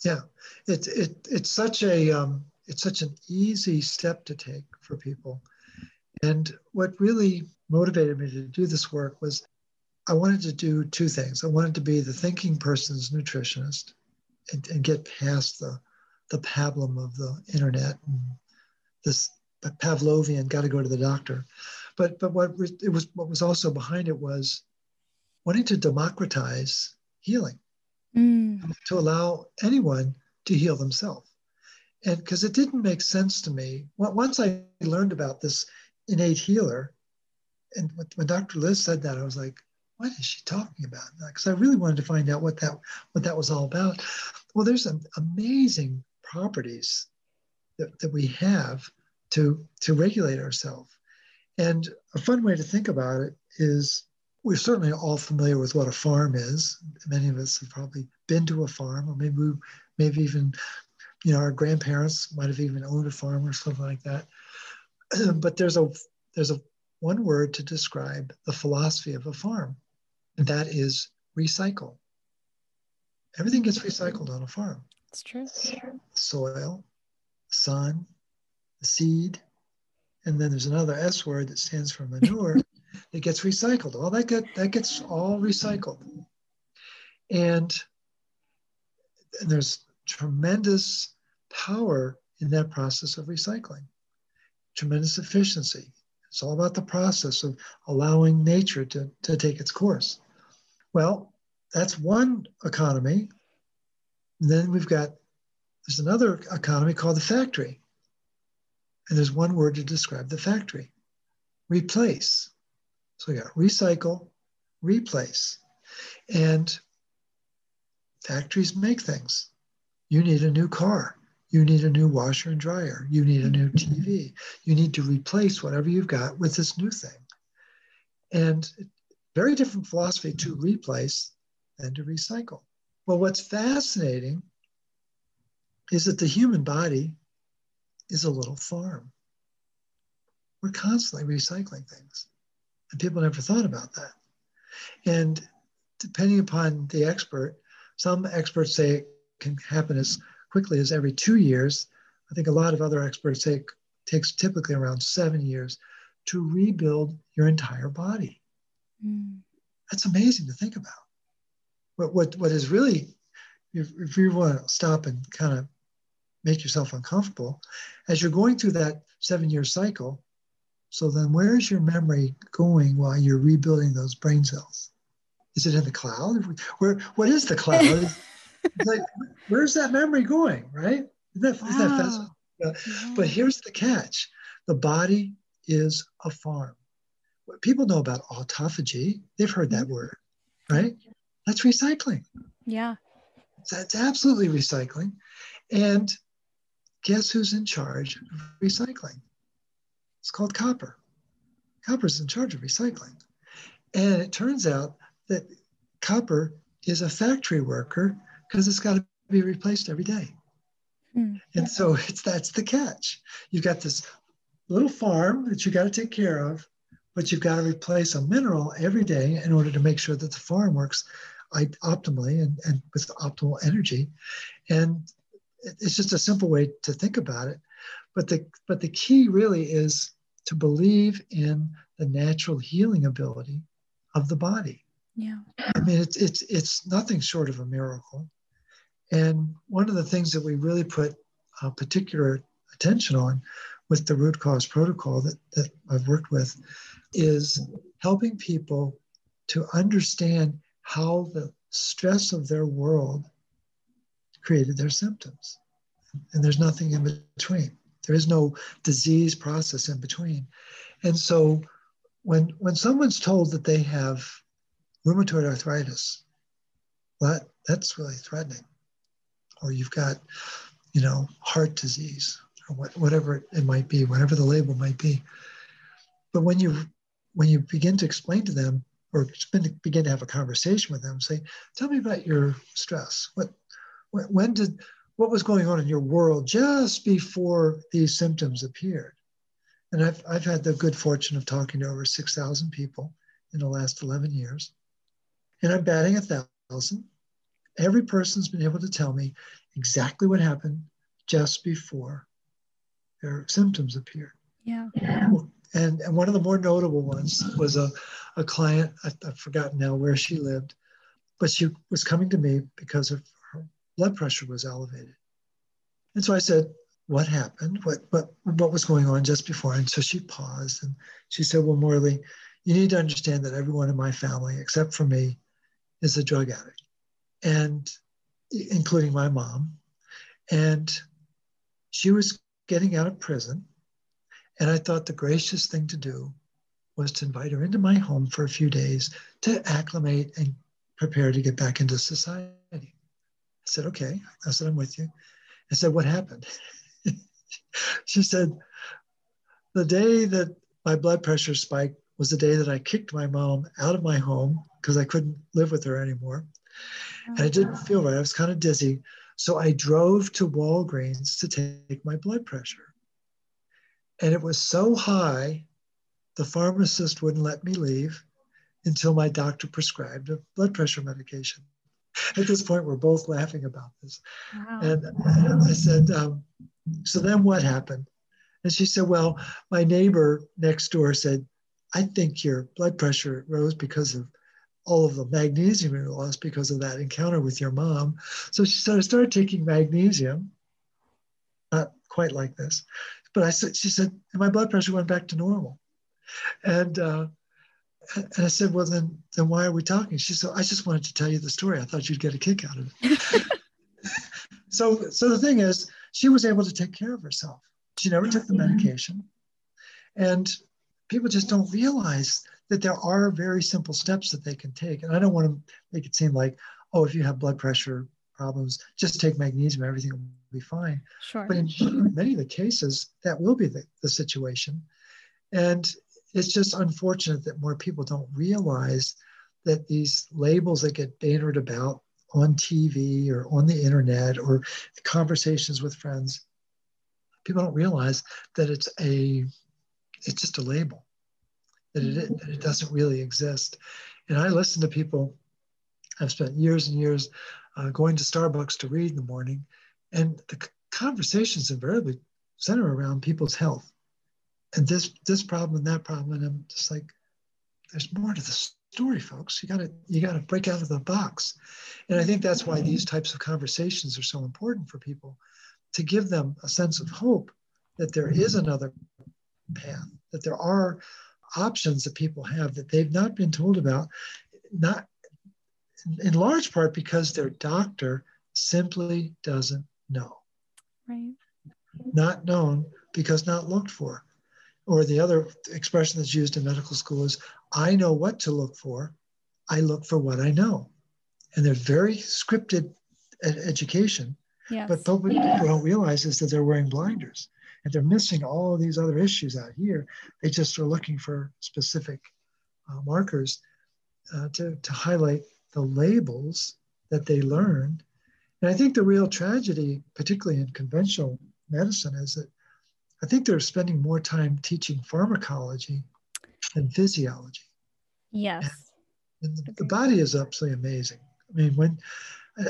yeah it, it it's such a um it's such an easy step to take for people. And what really motivated me to do this work was I wanted to do two things. I wanted to be the thinking person's nutritionist and, and get past the, the pablum of the internet and this Pavlovian got to go to the doctor. But but what it was what was also behind it was wanting to democratize healing, mm. to allow anyone to heal themselves. And because it didn't make sense to me once i learned about this innate healer and when dr liz said that i was like what is she talking about? Because i really wanted to find out what that what that was all about. Well there's some amazing properties that, that we have to to regulate ourselves. And a fun way to think about it is we're certainly all familiar with what a farm is many of us have probably been to a farm or maybe we maybe even you know, our grandparents might have even owned a farm or something like that. but there's a there's a one word to describe the philosophy of a farm, and that is recycle. Everything gets recycled on a farm. It's true. Soil, sun, the seed, and then there's another S word that stands for manure that gets recycled. All that get that gets all recycled. And, and there's tremendous power in that process of recycling, tremendous efficiency. It's all about the process of allowing nature to, to take its course. Well, that's one economy. And then we've got, there's another economy called the factory. And there's one word to describe the factory replace. So we got recycle, replace. And factories make things. You need a new car. You need a new washer and dryer. You need a new TV. You need to replace whatever you've got with this new thing. And very different philosophy to replace than to recycle. Well, what's fascinating is that the human body is a little farm. We're constantly recycling things. And people never thought about that. And depending upon the expert, some experts say it can happen as quickly as every two years. I think a lot of other experts say it takes typically around seven years to rebuild your entire body. Mm. That's amazing to think about. What, what, what is really, if, if you want to stop and kind of make yourself uncomfortable, as you're going through that seven year cycle, so then where is your memory going while you're rebuilding those brain cells? Is it in the cloud? Where, what is the cloud? like, where's that memory going, right? Isn't that, wow. isn't that fascinating? Yeah. But here's the catch the body is a farm. People know about autophagy, they've heard that mm-hmm. word, right? That's recycling. Yeah. That's absolutely recycling. And guess who's in charge of recycling? It's called copper. Copper's in charge of recycling. And it turns out that copper is a factory worker because it's got to be replaced every day. Mm. And so it's that's the catch. You've got this little farm that you got to take care of, but you've got to replace a mineral every day in order to make sure that the farm works optimally and, and with optimal energy. And it's just a simple way to think about it. But the but the key really is to believe in the natural healing ability of the body. Yeah. I mean, it's it's it's nothing short of a miracle. And one of the things that we really put uh, particular attention on with the root cause protocol that, that I've worked with is helping people to understand how the stress of their world created their symptoms. And there's nothing in between. There is no disease process in between. And so when when someone's told that they have rheumatoid arthritis, that that's really threatening. Or you've got, you know, heart disease or what, whatever it might be, whatever the label might be. But when you when you begin to explain to them or begin to have a conversation with them, say, tell me about your stress. What when did what was going on in your world just before these symptoms appeared? And I've, I've had the good fortune of talking to over 6,000 people in the last 11 years. And I'm batting a thousand. Every person's been able to tell me exactly what happened just before their symptoms appeared. Yeah. And, and one of the more notable ones was a, a client, I, I've forgotten now where she lived, but she was coming to me because her blood pressure was elevated. And so I said, what happened? What, what, what was going on just before? And so she paused and she said, well, Morley, you need to understand that everyone in my family, except for me, is a drug addict, and including my mom. And she was getting out of prison. And I thought the gracious thing to do was to invite her into my home for a few days to acclimate and prepare to get back into society. I said, okay. I said, I'm with you. I said, what happened? she said, the day that my blood pressure spiked was the day that I kicked my mom out of my home because I couldn't live with her anymore. And I oh, didn't feel right. I was kind of dizzy. So I drove to Walgreens to take my blood pressure. And it was so high, the pharmacist wouldn't let me leave until my doctor prescribed a blood pressure medication. At this point, we're both laughing about this. Wow. And, and, I said, um, So then what happened? And she said, Well, my neighbor next door said, I think your blood pressure rose because of all of the magnesium you lost because of that encounter with your mom. So she said, I started taking magnesium, not quite like this, but I said, she said, and my blood pressure went back to normal. And, uh, and I said, well, then, then why are we talking? She said, I just wanted to tell you the story. I thought you'd get a kick out of it. so, so the thing is, she was able to take care of herself. She never took the medication. And people just don't realize that there are very simple steps that they can take. And I don't want to make it seem like, oh, if you have blood pressure problems, just take magnesium, everything will be fine. Sure. But in many of the cases, that will be the, the situation. And it's just unfortunate that more people don't realize that these labels that get bannered about on TV or on the internet or conversations with friends, people don't realize that it's a it's just a label that it, that it doesn't really exist. And I listen to people. I've spent years and years uh, going to Starbucks to read in the morning, and the conversations invariably center around people's health, and this this problem and that problem. And I'm just like, there's more to the story, folks. You gotta you gotta break out of the box, and I think that's why these types of conversations are so important for people, to give them a sense of hope that there is another path, that there are options that people have that they've not been told about, not in large part because their doctor simply doesn't know. Right. Not known because not looked for. Or the other expression that's used in medical school is I know what to look for, I look for what I know. And they're very scripted ed- education. Yes. But what people don't realize is that they're wearing blinders and they're missing all these other issues out here. They just are looking for specific uh, markers uh, to, to highlight the labels that they learned. And I think the real tragedy, particularly in conventional medicine, is that I think they're spending more time teaching pharmacology than physiology. Yes. And, and the, the, body is absolutely amazing. I mean, when,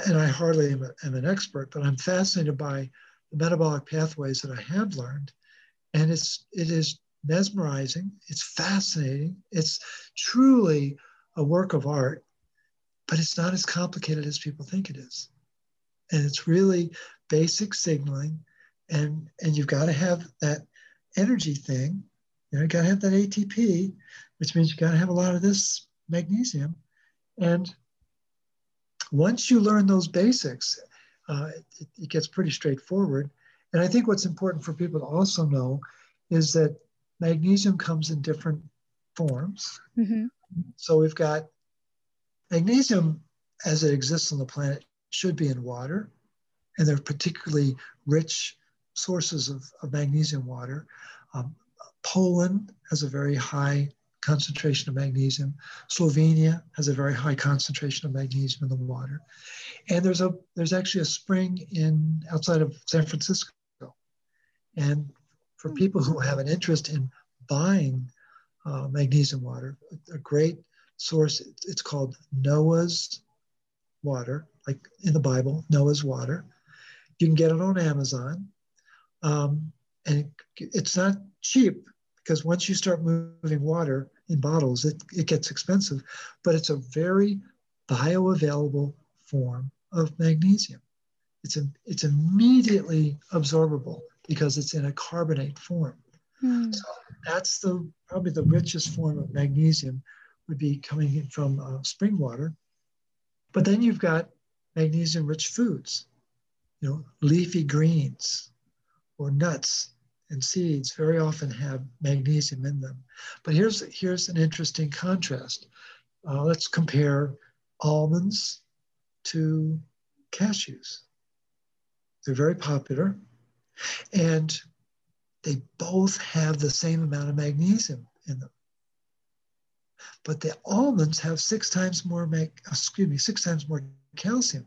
and I hardly am, a, am an expert, but I'm fascinated by the metabolic pathways that I have learned. And it's it is mesmerizing, it's fascinating, it's truly a work of art, but it's not as complicated as people think it is. And it's really basic signaling, and and you've got to have that energy thing. You know, you got to have that ATP, which means you got to have a lot of this magnesium. And once you learn those basics, uh, it, it, gets pretty straightforward. And I think what's important for people to also know is that magnesium comes in different forms. Mm-hmm. So we've got magnesium as it exists on the planet should be in water, and they're particularly rich sources of, of magnesium water. Um, Poland has a very high concentration of magnesium. Slovenia has a very high concentration of magnesium in the water. And there's a there's actually a spring in outside of San Francisco. And for hmm. people who have an interest in buying uh, magnesium water, a great source, it's called Noah's water, like in the Bible, Noah's water. You can get it on Amazon. Um, and it's not cheap because once you start moving water in bottles, it, it gets expensive, but it's a very bioavailable form of magnesium. It's, a, it's immediately absorbable because it's in a carbonate form. Mm. So that's the probably the richest form of magnesium would be coming in from uh, spring water. But then you've got magnesium rich foods, you know, leafy greens or nuts and seeds very often have magnesium in them. But here's, here's an interesting contrast. Uh, let's compare almonds to cashews. They're very popular and they both have the same amount of magnesium in them. But the almonds have six times more, mag- excuse me, six times more calcium.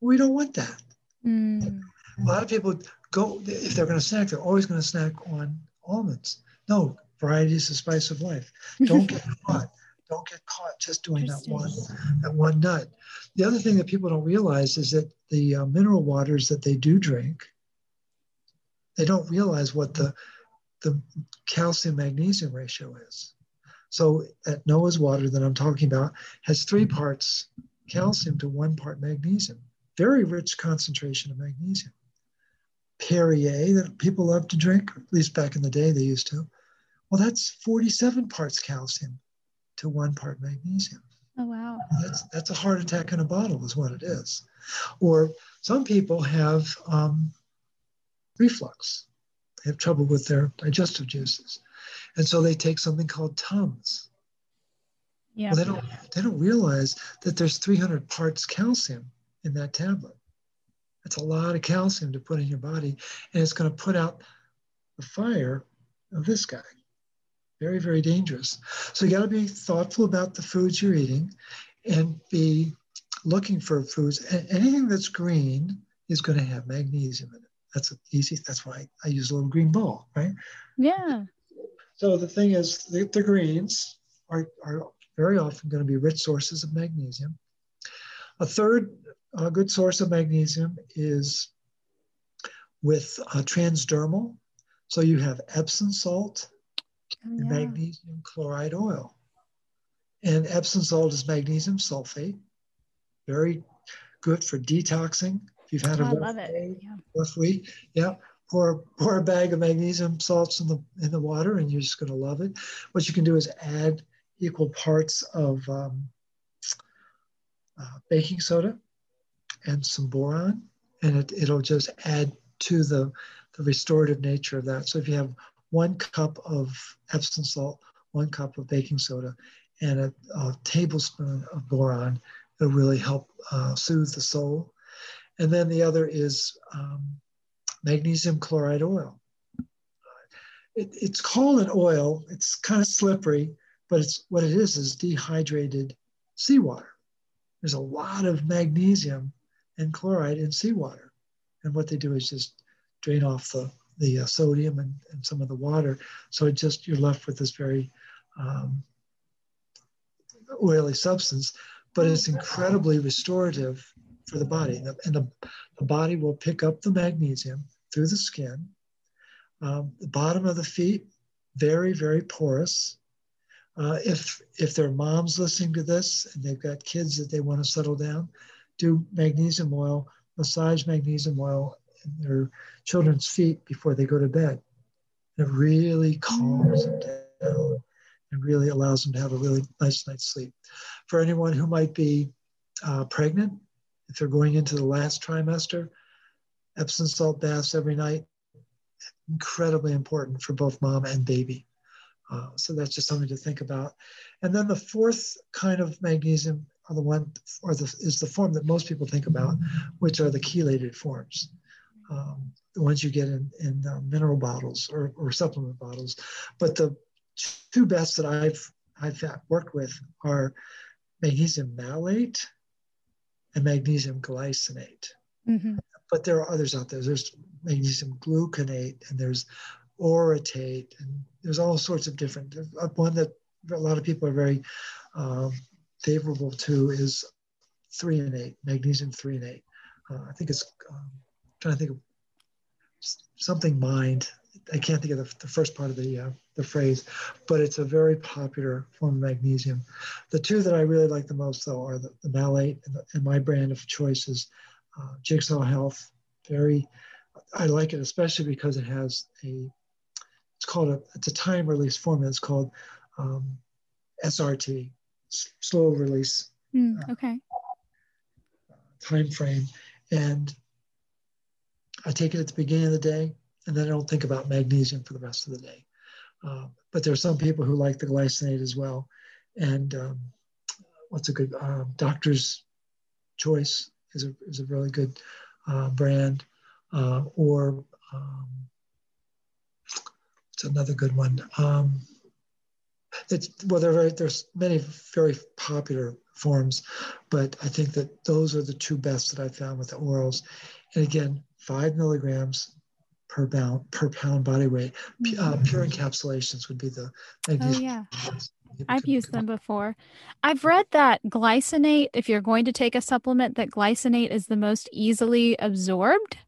We don't want that. Mm. A lot of people go, if they're going to snack, they're always going to snack on almonds. No, variety is the spice of life. Don't get caught. Don't get caught just doing that one, that one nut. The other thing that people don't realize is that the uh, mineral waters that they do drink, they don't realize what the the calcium magnesium ratio is. So that Noah's water that I'm talking about has three parts calcium to one part magnesium. Very rich concentration of magnesium. Perrier that people love to drink, at least back in the day they used to. Well, that's 47 parts calcium to one part magnesium. Oh, wow. That's, that's a heart attack in a bottle, is what it is. Or some people have um, reflux, they have trouble with their digestive juices. And so they take something called Tums. Yeah. Well, they don't, they don't realize that there's 300 parts calcium in that tablet. That's a lot of calcium to put in your body, and it's going to put out the fire of this guy. Very, very dangerous. So you got to be thoughtful about the foods you're eating and be looking for foods. Anything that's green is going to have magnesium in it. That's easy. That's why I use a little green ball, right? Yeah. So the thing is, the, the greens are, are very often going to be rich sources of magnesium. A third uh, good source of magnesium is with uh, transdermal. So you have Epsom salt and yeah. magnesium chloride oil. And Epsom salt is magnesium sulfate, very good for detoxing. If you've had a oh, rough, day, yeah. rough week, yeah, pour pour a bag of magnesium salts in the in the water, and you're just going to love it. What you can do is add equal parts of um, uh, baking soda and some boron, and it, it'll just add to the, the restorative nature of that. So if you have one cup of Epsom salt, one cup of baking soda, and a, a tablespoon of boron, it'll really help uh, soothe the soul. And then the other is um, magnesium chloride oil. It, it's called an oil. It's kind of slippery, but it's what it is is dehydrated seawater. There's a lot of magnesium and chloride in seawater. And what they do is just drain off the, the uh, sodium and, and some of the water. So it just, you're left with this very um, oily substance, but it's incredibly restorative for the body. And the, the body will pick up the magnesium through the skin. Um, the bottom of the feet, very, very porous. Uh, if if there are moms listening to this and they've got kids that they want to settle down, do magnesium oil, massage magnesium oil in their children's feet before they go to bed. It really calms them down and really allows them to have a really nice night's sleep. For anyone who might be uh, pregnant, if they're going into the last trimester, Epsom salt baths every night, incredibly important for both mom and baby. Uh, so that's just something to think about. And then the fourth kind of magnesium are the one, or the, is the form that most people think about, which are the chelated forms. Um, the ones you get in, in uh, mineral bottles or, or supplement bottles. But the two best that I've, I've worked with are magnesium malate and magnesium glycinate. Mm-hmm. But there are others out there. There's magnesium gluconate and there's orotate and there's all sorts of different. Uh, one that a lot of people are very um, favorable to is three and eight, magnesium threonate. Uh, I think it's um, trying to think of something mind. I can't think of the, the first part of the uh, the phrase, but it's a very popular form of magnesium. The two that I really like the most, though, are the, the malate and, the, and, my brand of choice is uh, Jigsaw Health. Very, I like it especially because it has a. It's called a. It's a time release form. It's called um, SRT, slow release. Mm, okay. Uh, time frame, and I take it at the beginning of the day, and then I don't think about magnesium for the rest of the day. Uh, but there are some people who like the glycinate as well. And um, what's a good uh, doctor's choice is a, is a really good uh, brand. Uh, or um, it's another good one. Um, it's well, there very, there's many very popular forms, but I think that those are the two best that I found with the orals. And again, five milligrams per pound per pound body weight. Uh, mm-hmm. pure encapsulations would be the Oh yeah. I've used them before. I've read that glycinate, if you're going to take a supplement, that glycinate is the most easily absorbed.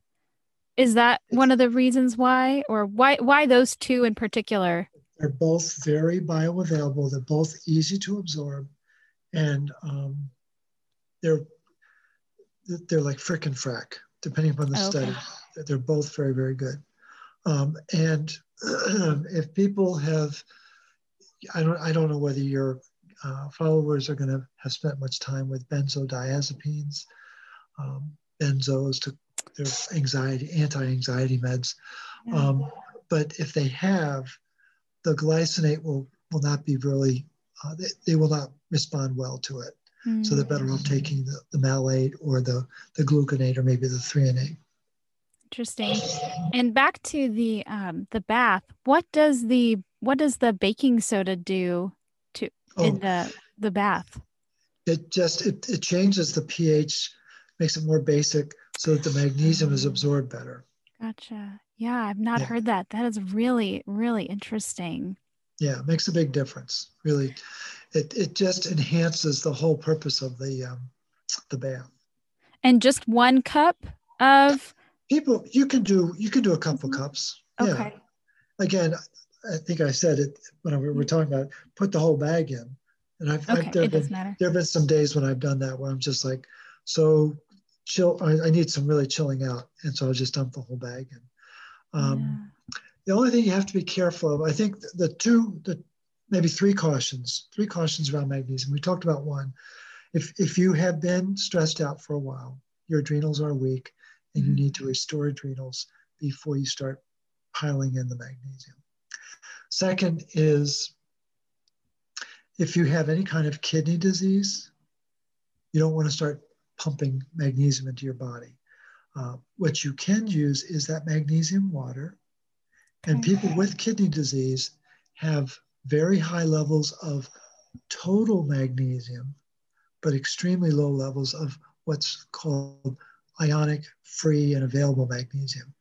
Is that one of the reasons why, or why why those two in particular? They're both very bioavailable. They're both easy to absorb, and um, they're they're like frick and frack depending upon the okay. study. They're both very, very good. Um, and if people have, I don't, I don't know whether your uh, followers are going to have spent much time with benzodiazepines, um, benzos to their anxiety, anti-anxiety meds. Um, but if they have, the glycinate will will not be really, uh, they, they will not respond well to it. Mm. So they're better off taking the, the malate or the, the gluconate or maybe the threonate. Interesting. And back to the um, the bath. What does the what does the baking soda do to oh, in the the bath? It just it, it changes the pH, makes it more basic so that the magnesium is absorbed better. Gotcha. Yeah, I've not yeah. heard that. That is really, really interesting. Yeah, it makes a big difference. Really, it it just enhances the whole purpose of the um, the bath. And just one cup of people you can do you can do a couple mm-hmm. cups okay. yeah again i think i said it when we were talking about put the whole bag in and i've, okay. I've there, it been, there have been some days when i've done that where i'm just like so chill i, I need some really chilling out and so i'll just dump the whole bag in um, yeah. the only thing you have to be careful of i think the, the two the maybe three cautions three cautions around magnesium we talked about one if if you have been stressed out for a while your adrenals are weak and you mm-hmm. need to restore adrenals before you start piling in the magnesium. Second is if you have any kind of kidney disease, you don't want to start pumping magnesium into your body. Uh, what you can use is that magnesium water. And people with kidney disease have very high levels of total magnesium, but extremely low levels of what's called ionic, free, and available magnesium.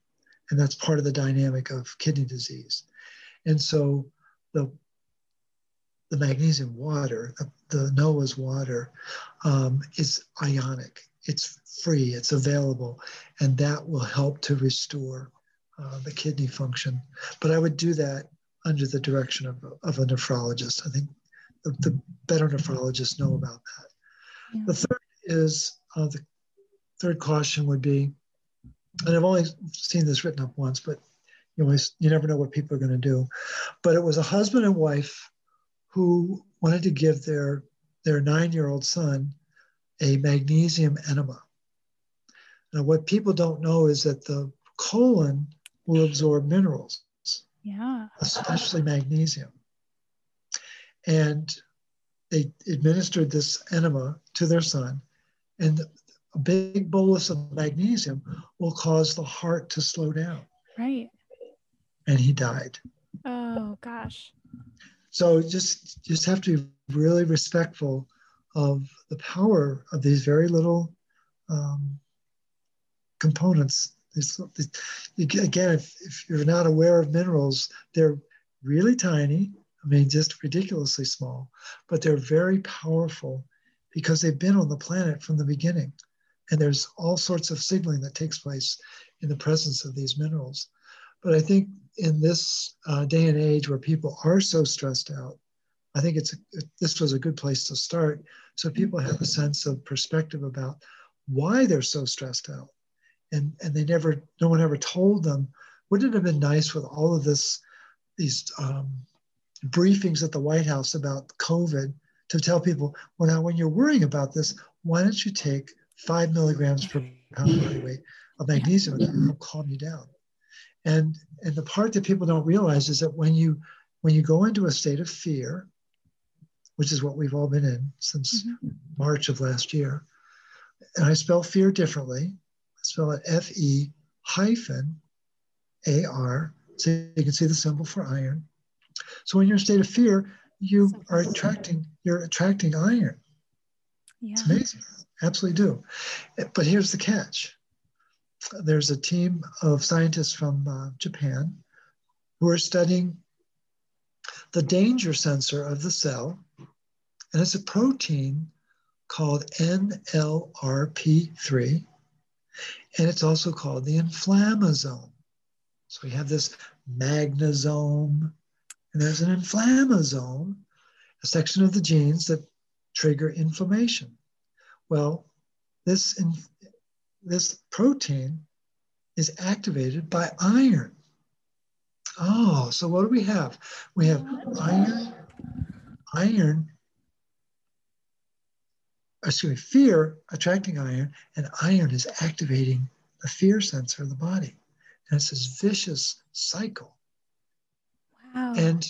And that's part of the dynamic of kidney disease. And so the, the magnesium water, the, the NOAA's water, um, is ionic. It's free, it's available, and that will help to restore uh, the kidney function. But I would do that under the direction of, of a nephrologist. I think the, the better nephrologists know about that. Yeah. The third is uh, the third caution would be, and I've only seen this written up once, but You always you never know what people are going to do. But it was a husband and wife who wanted to give their their nine-year-old son a magnesium enema. Now, what people don't know is that the colon will absorb minerals. Yeah. Especially magnesium. And they administered this enema to their son, and a big bolus of magnesium will cause the heart to slow down. Right. And he died. Oh gosh. So just just have to be really respectful of the power of these very little um, components. These, these, again, if, if you're not aware of minerals, they're really tiny. I mean, just ridiculously small, but they're very powerful because they've been on the planet from the beginning. And there's all sorts of signaling that takes place in the presence of these minerals. But I think in this uh, day and age where people are so stressed out, I think it's this was a good place to start, so people have a sense of perspective about why they're so stressed out, and and they never, no one ever told them. Wouldn't it have been nice with all of this, these um, briefings at the White House about COVID to tell people, well, now when you're worrying about this, why don't you take five milligrams per pound body weight of magnesium that will calm you down? And and the part that people don't realize is that when you when you go into a state of fear, which is what we've all been in since mm-hmm. March of last year, and I spell fear differently. I spell it F E hyphen A R. So you can see the symbol for iron. So when you're in a state of fear, you are attracting you're attracting iron. Yeah. It's amazing. Absolutely do. But here's the catch there's a team of scientists from uh, Japan who are studying the danger sensor of the cell, and it's a protein called NLRP3, and it's also called the inflammasome. So we have this magnosome, and there's an inflammasome, a section of the genes that trigger inflammation. Well, this in, this protein is activated by iron. Oh, so what do we have? We have iron, iron, excuse me, fear attracting iron, and iron is activating the fear sensor of the body. And it's this vicious cycle. Wow. And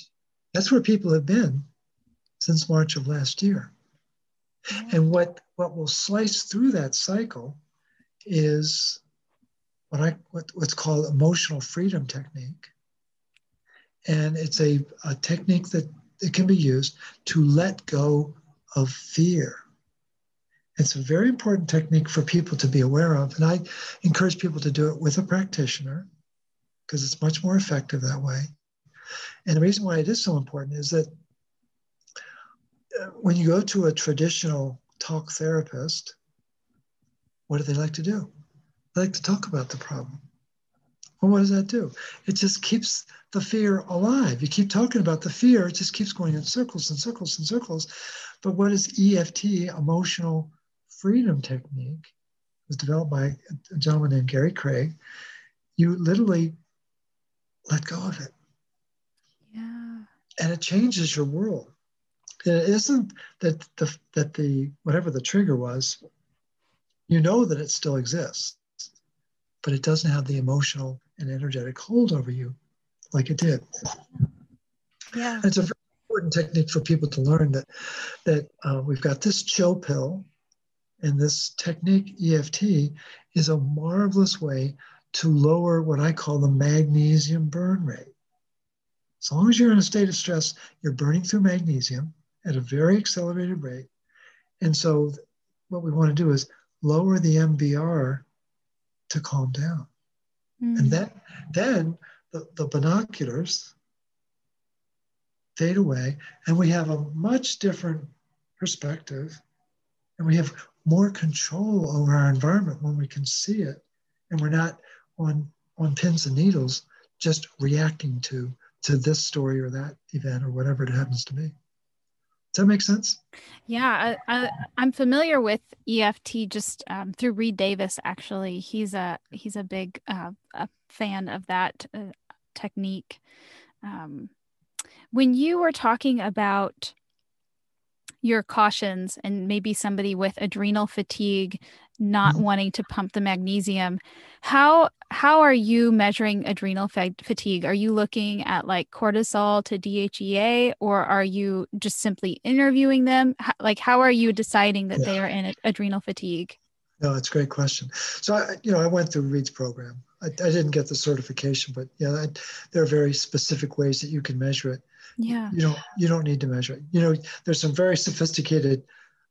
that's where people have been since March of last year. Wow. And what, what will slice through that cycle is what I what, what's called emotional freedom technique. And it's a, a technique that it can be used to let go of fear. It's a very important technique for people to be aware of. And I encourage people to do it with a practitioner because it's much more effective that way. And the reason why it is so important is that uh, when you go to a traditional talk therapist, what do they like to do? They like to talk about the problem. Well, what does that do? It just keeps the fear alive. You keep talking about the fear, it just keeps going in circles and circles and circles. But what is EFT, emotional freedom technique, it was developed by a gentleman named Gary Craig. You literally let go of it. Yeah. And it changes your world. It isn't that the that the whatever the trigger was you know that it still exists, but it doesn't have the emotional and energetic hold over you like it did. Yeah. And it's a very important technique for people to learn that that uh, we've got this chill pill, and this technique EFT is a marvelous way to lower what I call the magnesium burn rate. As long as you're in a state of stress, you're burning through magnesium at a very accelerated rate. And so, what we want to do is lower the MBR to calm down. Mm. And then, then the, the binoculars fade away, and we have a much different perspective, and we have more control over our environment when we can see it, and we're not on on pins and needles just reacting to to this story or that event or whatever it happens to be. Does that make sense? Yeah, I, am familiar with EFT just um, through Reed Davis. Actually, he's a he's a big uh, a fan of that. Uh, technique. Um, when you were talking about your cautions and maybe somebody with adrenal fatigue not mm-hmm. wanting to pump the magnesium. How how are you measuring adrenal fa- fatigue? Are you looking at like cortisol to dhea or are you just simply interviewing them? How, like how are you deciding that yeah. they are in adrenal fatigue? No that's a great question. So i you know i went through reed's program. I, I didn't get the certification but yeah I, there are very specific ways that you can measure it. Yeah. You don't you don't need to measure it. You know there's some very sophisticated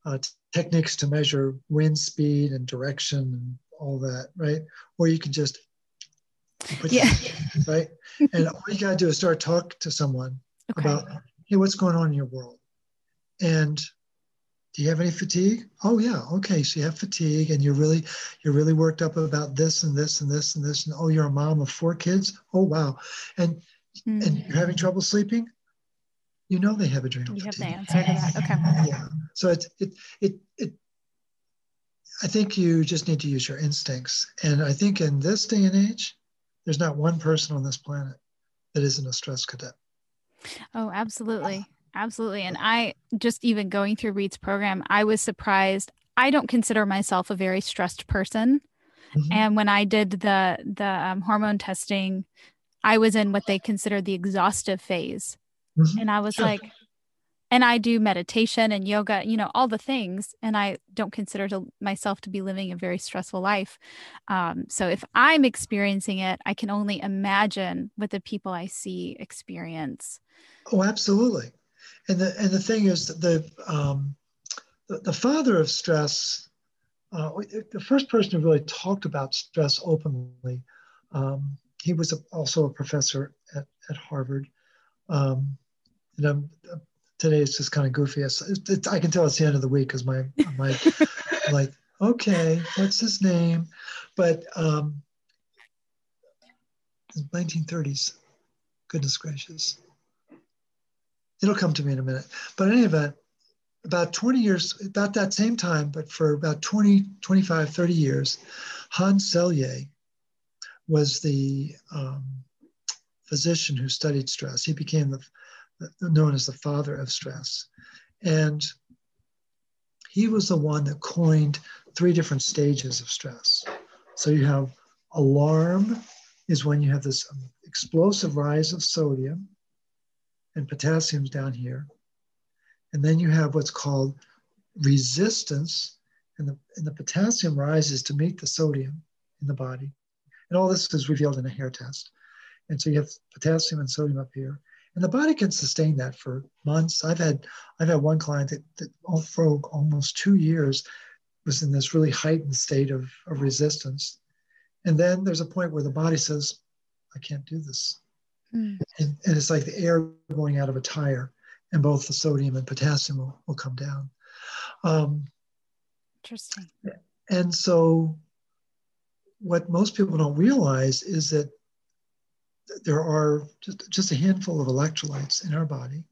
uh, techniques to measure wind speed and direction and all that, right? Or you can just yeah. right? and all you gotta do is start talk to someone okay. about, hey, what's going on in your world? And do you have any fatigue? Oh yeah, okay. So you have fatigue, and you're really you're really worked up about this and this and this and this. And oh, you're a mom of four kids. Oh wow, and mm. and you're having trouble sleeping you know they have adrenal you fatigue. have the answer to that. Okay. Yeah. So it, it, it, it, I think you just need to use your instincts. And I think in this day and age, there's not one person on this planet that isn't a stress cadet. Oh, absolutely. Absolutely. And I just even going through Reed's program, I was surprised. I don't consider myself a very stressed person. Mm-hmm. And when I did the the um, hormone testing, I was in what they consider the exhaustive phase. Mm-hmm. And I was sure. like, and I do meditation and yoga, you know, all the things. And I don't consider to myself to be living a very stressful life. Um, so if I'm experiencing it, I can only imagine what the people I see experience. Oh, absolutely. And the and the thing is the um, the, the father of stress, uh, the first person who really talked about stress openly, um, he was also a professor at, at Harvard. Um, and I'm today it's just kind of goofy. It's, I can tell it's the end of the week because my my like okay, what's his name? But um, 1930s. Goodness gracious. It'll come to me in a minute. But in any event, about 20 years, about that same time, but for about 20, 25, 30 years, Hans Selye was the um, physician who studied stress. He became the known as the father of stress. And he was the one that coined three different stages of stress. So you have alarm is when you have this explosive rise of sodium and potassium's down here. And then you have what's called resistance, and the, and the potassium rises to meet the sodium in the body. And all this is revealed in a hair test. And so you have potassium and sodium up here and the body can sustain that for months. I've had I've had one client that, that for almost two years was in this really heightened state of, of resistance, and then there's a point where the body says, "I can't do this," mm. and, and it's like the air going out of a tire, and both the sodium and potassium will, will come down. Um, Interesting. And so, what most people don't realize is that there are just, just a handful of electrolytes in our body.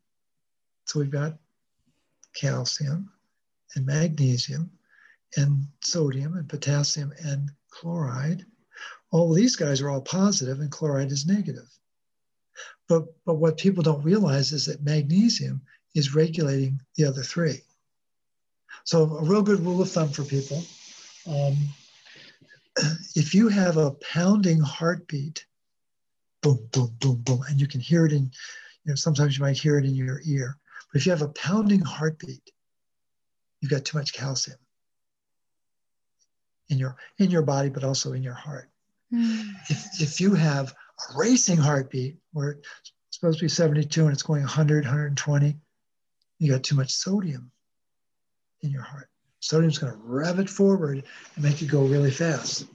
So we've got calcium and magnesium and sodium and potassium and chloride. All these guys are all positive and chloride is negative. But, but what people don't realize is that magnesium is regulating the other three. So a real good rule of thumb for people, um, if you have a pounding heartbeat boom, boom, boom, boom, and you can hear it in, you know, sometimes you might hear it in your ear. But if you have a pounding heartbeat, you've got too much calcium in your in your body, but also in your heart. Mm. If, if you have a racing heartbeat where it's supposed to be 72 and it's going 100, 120, you got too much sodium in your heart. Sodium's going to rev it forward and make it go really fast.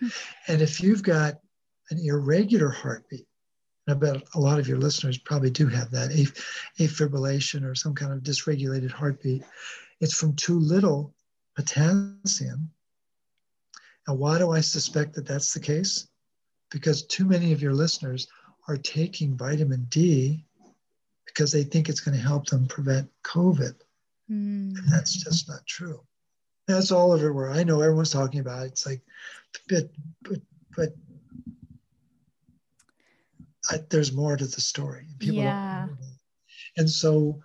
Hmm. And if you've got an irregular heartbeat. I bet a lot of your listeners probably do have that afibrillation or some kind of dysregulated heartbeat. It's from too little potassium. And why do I suspect that that's the case? Because too many of your listeners are taking vitamin D because they think it's going to help them prevent COVID. Mm. And that's just not true. That's all everywhere. I know everyone's talking about it. It's like, but, but, but I, there's more to the story. People yeah. And so,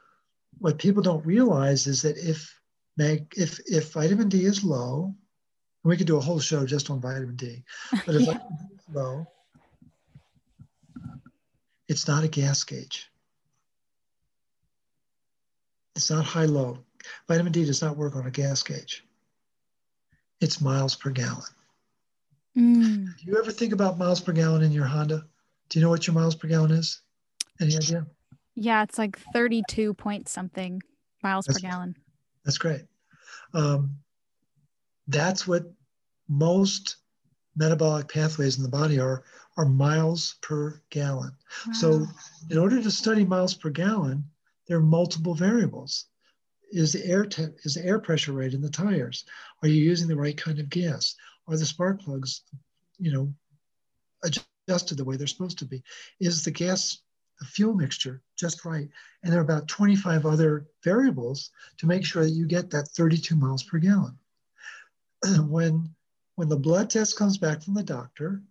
what people don't realize is that if mag, if if vitamin D is low, we could do a whole show just on vitamin D, but if yeah. vitamin D is low, it's not a gas gauge. It's not high low. Vitamin D does not work on a gas gauge. It's miles per gallon. Mm. Do you ever think about miles per gallon in your Honda? Do you know what your miles per gallon is? Any idea? Yeah, it's like 32 point something miles that's, per gallon. That's great. Um, that's what most metabolic pathways in the body are are miles per gallon. Wow. So in order to study miles per gallon, there are multiple variables. Is the air te- is the air pressure rate in the tires? Are you using the right kind of gas? Are the spark plugs, you know, adjusted the way they're supposed to be? Is the gas the fuel mixture just right? And there are about 25 other variables to make sure that you get that 32 miles per gallon. when when the blood test comes back from the doctor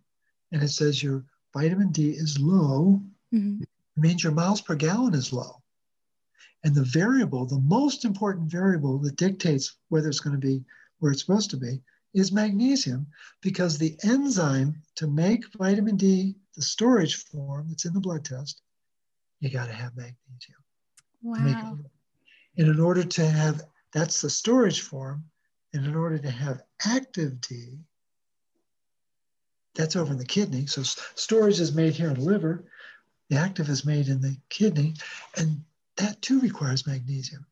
and it says your vitamin D is low, mm-hmm. it means your miles per gallon is low. And the variable, the most important variable that dictates whether it's going to be where it's supposed to be, is magnesium because the enzyme to make vitamin D, the storage form that's in the blood test, you got to have magnesium. Wow. And in order to have, that's the storage form. And in order to have active D, that's over in the kidney. So storage is made here in the liver. The active is made in the kidney. And that too requires magnesium.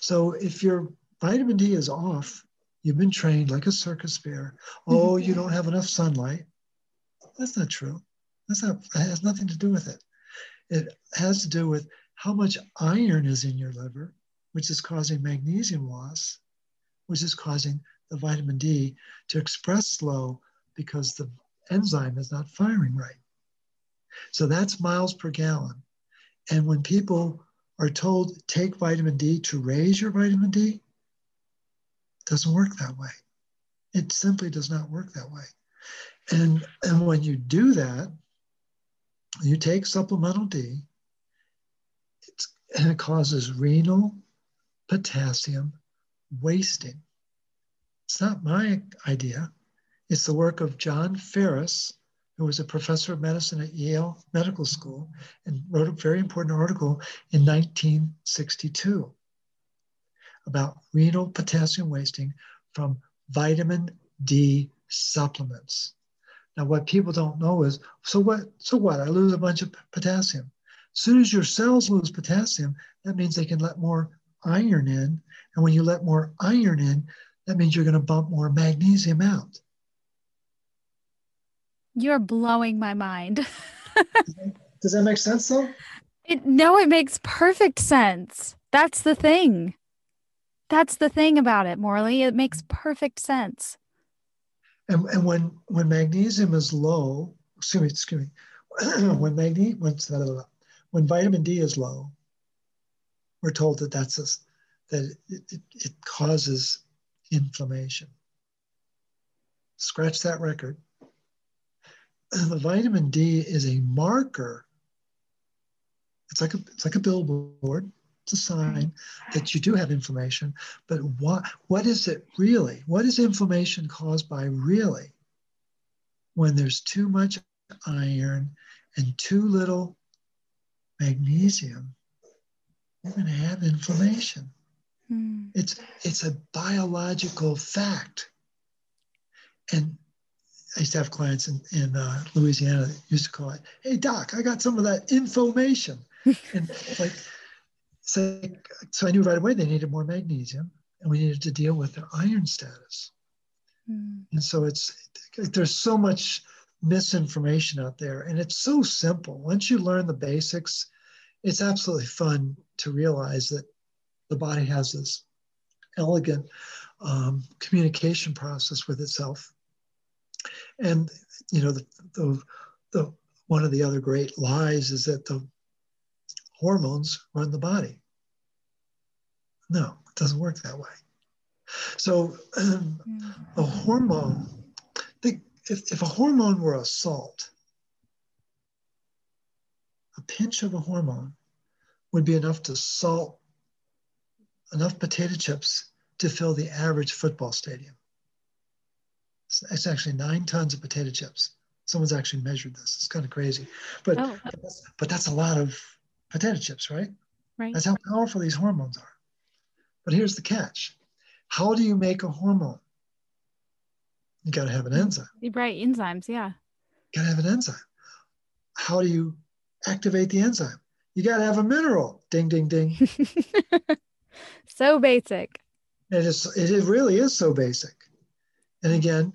So if your vitamin D is off, you've been trained like a circus bear. Oh, you don't have enough sunlight. That's not true. That's not, that has nothing to do with it. It has to do with how much iron is in your liver, which is causing magnesium loss, which is causing the vitamin D to express slow because the enzyme is not firing right. So that's miles per gallon. And when people are told take vitamin D to raise your vitamin D, doesn't work that way. It simply does not work that way. And, and when you do that, you take supplemental D, and it causes renal potassium wasting. It's not my idea. It's the work of John Ferris, who was a professor of medicine at Yale Medical School and wrote a very important article in 1962 about renal potassium wasting from vitamin D supplements. Now, what people don't know is, so what? So what? I lose a bunch of potassium. As soon as your cells lose potassium, that means they can let more iron in. And when you let more iron in, that means you're going to bump more magnesium out. You're blowing my mind. Does that make sense though? It, no, it makes perfect sense. That's the thing. That's the thing about it, Morley. It makes perfect sense. And, and when when magnesium is low, excuse me, excuse me, when magnesium when, when vitamin D is low, we're told that that's a, that it, it, it causes inflammation. Scratch that record. The vitamin D is a marker. It's like a it's like a billboard it's a sign that you do have inflammation. But what, what is it really? What is inflammation caused by really? When there's too much iron and too little magnesium, you're going to have inflammation. Mm. It's, it's a biological fact. And I used to have clients in, in uh, Louisiana that used to call it, hey, doc, I got some of that inflammation. and like, so, so I knew right away they needed more magnesium and we needed to deal with their iron status. Mm. And so it's there's so much misinformation out there and it's so simple. Once you learn the basics, it's absolutely fun to realize that the body has this elegant um, communication process with itself. And you know, the, the, the one of the other great lies is that the hormones run the body. No, it doesn't work that way. So um, a hormone, if, if a hormone were a salt, a pinch of a hormone would be enough to salt enough potato chips to fill the average football stadium. It's actually nine tons of potato chips. Someone's actually measured this. It's kind of crazy, but oh. but, that's, but that's a lot of potato chips, right? Right. That's how powerful these hormones are. But here's the catch: How do you make a hormone? You got to have an enzyme. Right, enzymes. Yeah. You got to have an enzyme. How do you activate the enzyme? You got to have a mineral. Ding, ding, ding. so basic. It is. It really is so basic. And again,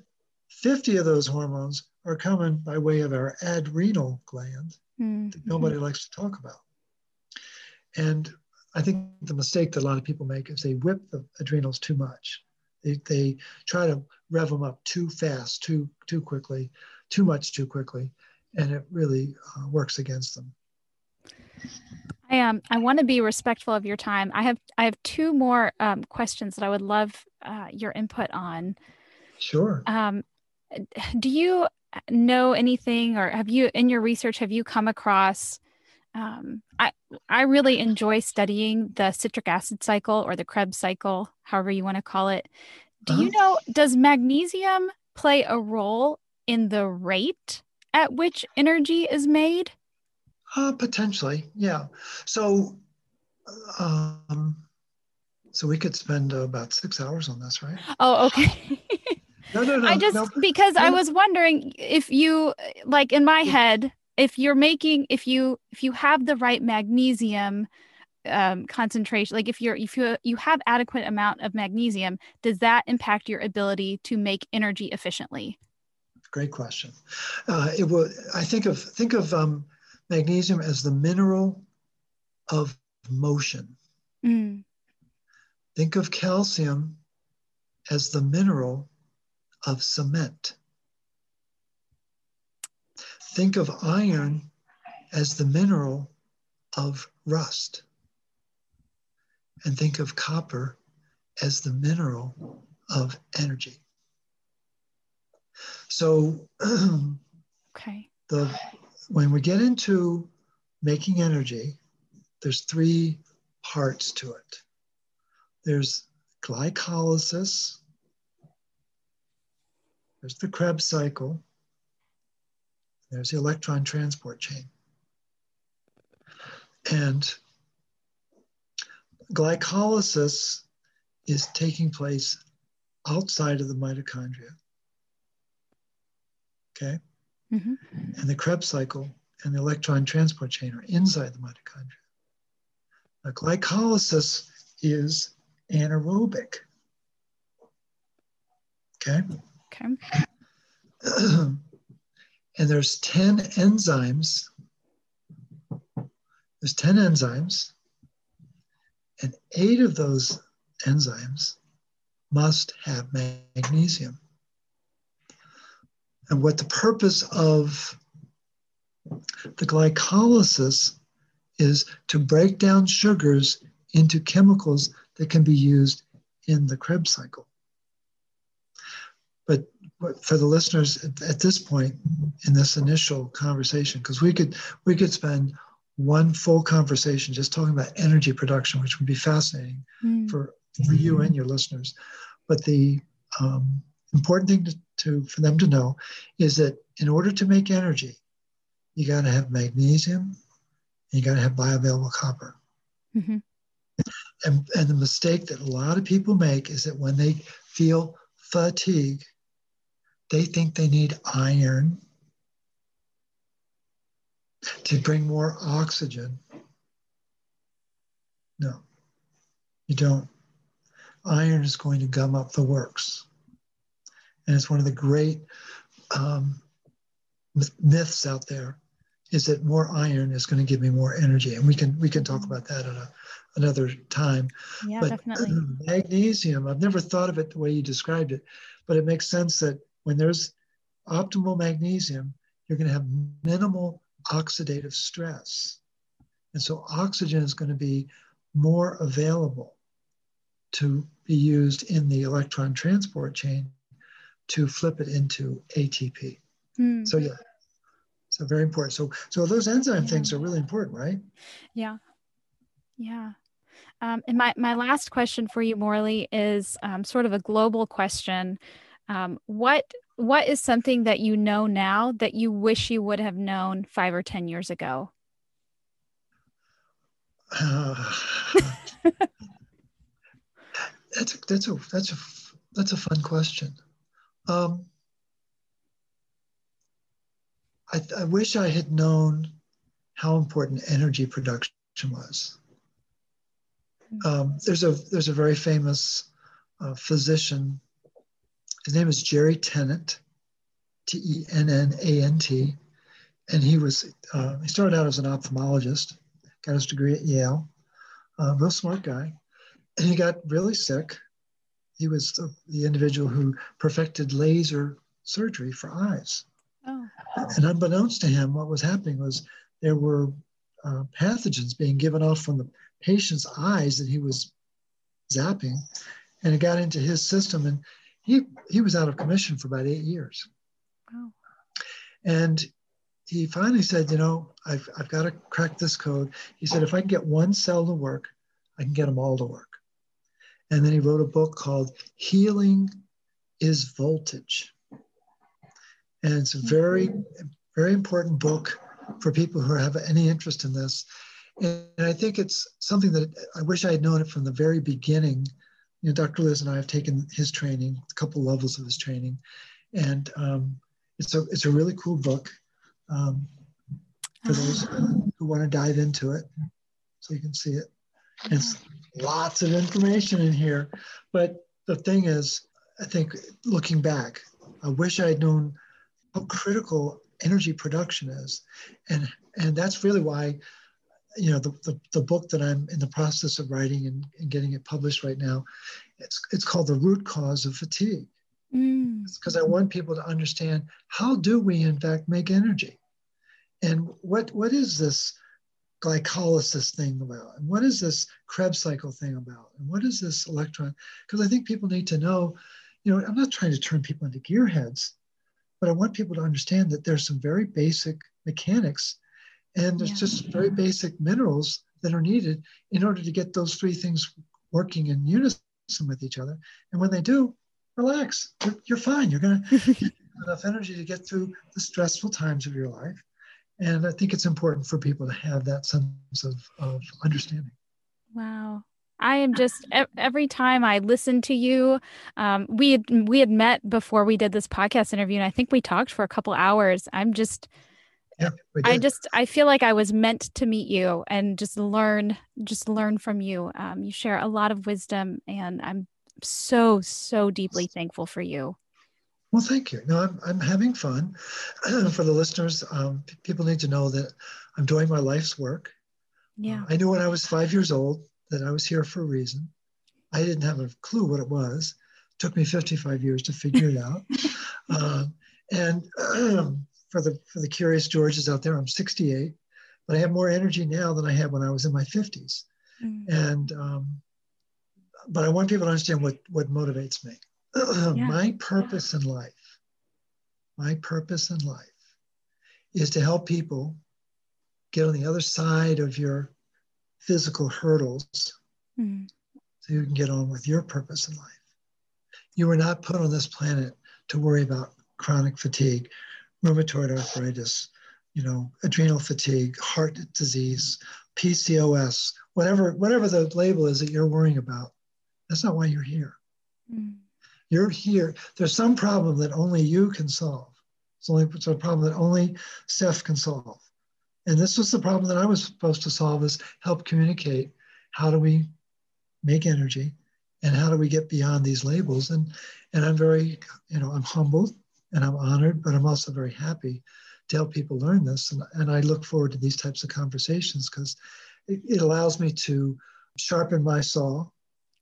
50 of those hormones are coming by way of our adrenal gland mm-hmm. that nobody likes to talk about. And I think the mistake that a lot of people make is they whip the adrenals too much. They, they try to rev them up too fast, too too quickly, too much too quickly, and it really uh, works against them. I um I want to be respectful of your time. I have I have two more um, questions that I would love uh, your input on. Sure. Um, do you know anything, or have you in your research have you come across? Um, I I really enjoy studying the citric acid cycle or the Krebs cycle, however you want to call it. Do uh-huh. you know does magnesium play a role in the rate at which energy is made? Uh, potentially, yeah. So, um, so we could spend uh, about six hours on this, right? Oh, okay. no, no, no. I just no, because no, I was wondering if you like in my head, if you're making, if you if you have the right magnesium um, concentration, like if you're if you you have adequate amount of magnesium, does that impact your ability to make energy efficiently? Great question. Uh, it will. I think of think of um, magnesium as the mineral of motion. Mm. Think of calcium as the mineral of cement. Think of iron as the mineral of rust. And think of copper as the mineral of energy. So, okay. The when we get into making energy, there's three parts to it. There's glycolysis, there's the Krebs cycle, there's the electron transport chain. And glycolysis is taking place outside of the mitochondria. Okay? Mm-hmm. And the Krebs cycle and the electron transport chain are inside the mitochondria. Now, glycolysis is anaerobic. Okay? Okay. and there's 10 enzymes. There's 10 enzymes, and eight of those enzymes must have magnesium. And what the purpose of the glycolysis is to break down sugars into chemicals that can be used in the Krebs cycle. But for the listeners at this point in this initial conversation, because we could we could spend one full conversation just talking about energy production, which would be fascinating mm. for, for you and your listeners. But the um, important thing to, to, for them to know is that in order to make energy, you got to have magnesium and you got to have bioavailable copper. Mm-hmm. And, and the mistake that a lot of people make is that when they feel fatigue, they think they need iron to bring more oxygen. No, you don't. Iron is going to gum up the works. And it's one of the great um, myths out there is that more iron is going to give me more energy. And we can we can talk about that at a, another time. Yeah, but definitely. magnesium, I've never thought of it the way you described it, but it makes sense that when there's optimal magnesium, you're going to have minimal oxidative stress. And so oxygen is going to be more available to be used in the electron transport chain to flip it into ATP. Mm. So yeah, So very important. So so those enzyme yeah. things are really important, right? Yeah. Yeah. Um, and my, my last question for you, Morley, is um, sort of a global question. Um, what what is something that you know now that you wish you would have known five or ten years ago? Uh, that's a, that's a that's a that's a fun question. Um, I, I wish I had known how important energy production was. Um, there's a there's a very famous uh, physician. His name is Jerry Tennant, T E N N A N T, and he was uh, he started out as an ophthalmologist, got his degree at Yale, uh, real smart guy, and he got really sick. He was the, the individual who perfected laser surgery for eyes. Oh. And unbeknownst to him, what was happening was there were uh, pathogens being given off from the patient's eyes that he was zapping, and it got into his system, and he he was out of commission for about eight years. Wow. And he finally said, you know, I've, I've got to crack this code. He said, if I can get one cell to work, I can get them all to work. And then he wrote a book called Healing is Voltage. And it's a mm-hmm. very, very important book for people who have any interest in this. And I think it's something that I wish I had known it from the very beginning. You know, Dr. Liz and I have taken his training, a couple levels of his training, and um, it's a it's a really cool book um, for those who want to dive into it, so you can see it. It's lots of information in here, but the thing is, I think looking back, I wish I had known how critical energy production is, and and that's really why you know the, the, the, book that i'm in the process of writing and, and, getting it published right now it's it's called the root cause of fatigue. Because mm. i want people to understand how do we in fact make energy? And what what is this glycolysis thing about? And what is this krebs cycle thing about? And what is this electron? Because i think people need to know you know i'm not trying to turn people into gearheads but i want people to understand that there's some very basic mechanics and there's yeah. just very basic minerals that are needed in order to get those three things working in unison with each other. And when they do, relax. You're, you're fine. You're going to get enough energy to get through the stressful times of your life. And I think it's important for people to have that sense of, of understanding. Wow. I am just every time I listen to you, um, we had we had met before we did this podcast interview, and I think we talked for a couple hours. I'm just yeah, I just I feel like I was meant to meet you and just learn just learn from you. Um, you share a lot of wisdom, and I'm so so deeply thankful for you. Well, thank you. No, I'm I'm having fun. for the listeners, um, people need to know that I'm doing my life's work. Yeah. Uh, I knew when I was five years old that I was here for a reason. I didn't have a clue what it was. It took me 55 years to figure it out. uh, and um, for the for the curious Georges out there, I'm 68, but I have more energy now than I had when I was in my 50s. Mm. And um, but I want people to understand what what motivates me. yeah. My purpose yeah. in life, my purpose in life, is to help people get on the other side of your physical hurdles, mm. so you can get on with your purpose in life. You were not put on this planet to worry about chronic fatigue rheumatoid arthritis, you know, adrenal fatigue, heart disease, PCOS, whatever whatever the label is that you're worrying about. That's not why you're here. Mm. You're here. There's some problem that only you can solve. It's only it's a problem that only Steph can solve. And this was the problem that I was supposed to solve is help communicate how do we make energy and how do we get beyond these labels and and i'm very you know i'm humbled and I'm honored, but I'm also very happy to help people learn this. And, and I look forward to these types of conversations because it, it, allows me to sharpen my saw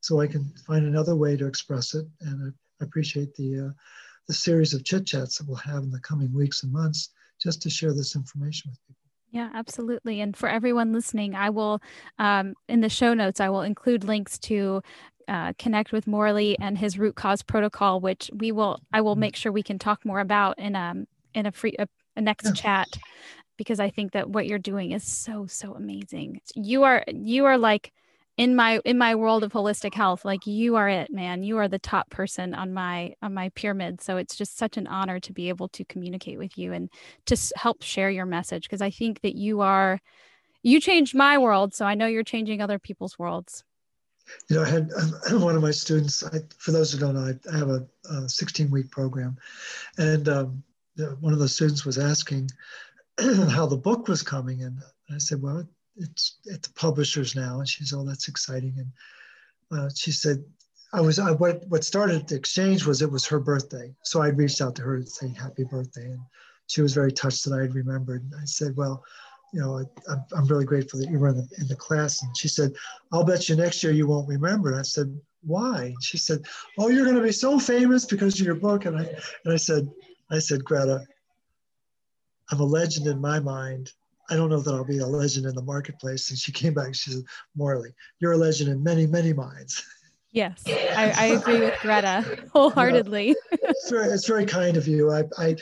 so I can find another way to express it. And I appreciate the, uh, the series of chit chats that we'll have in the coming weeks and months just to share this information with people. Yeah, absolutely. And for everyone listening, I will, um, in the show notes, I will include links to uh, connect with Morley and his root cause protocol, which we will I will make sure we can talk more about in um in a free a a next yeah. chat because I think that what you're doing is so so amazing. You are you are like in my in my world of holistic health like you are it man you are the top person on my on my pyramid so it's just such an honor to be able to communicate with you and to help share your message because i think that you are you changed my world so i know you're changing other people's worlds you know i had one of my students I, for those who don't know i, have a, a 16 week program and um, one of the students was asking how the book was coming and i said well it's at the publishers now. And she's, oh, that's exciting. And uh, she said, I was, I, what, what started the exchange was it was her birthday. So I reached out to her to say happy birthday. And she was very touched that I had remembered. And I said, well, you know, I, am really grateful that you were in the, in the class. And she said, I'll bet you next year you won't remember. And I said, why? And she said, oh, you're going to be so famous because of your book. And I, and I said, I said, Greta, I'm a legend in my mind I don't know that I'll be a legend in the marketplace. And she came back, she said, Morley, you're a legend in many, many minds. Yes, I, I agree with Greta wholeheartedly. it's, very, it's very kind of you. I, I,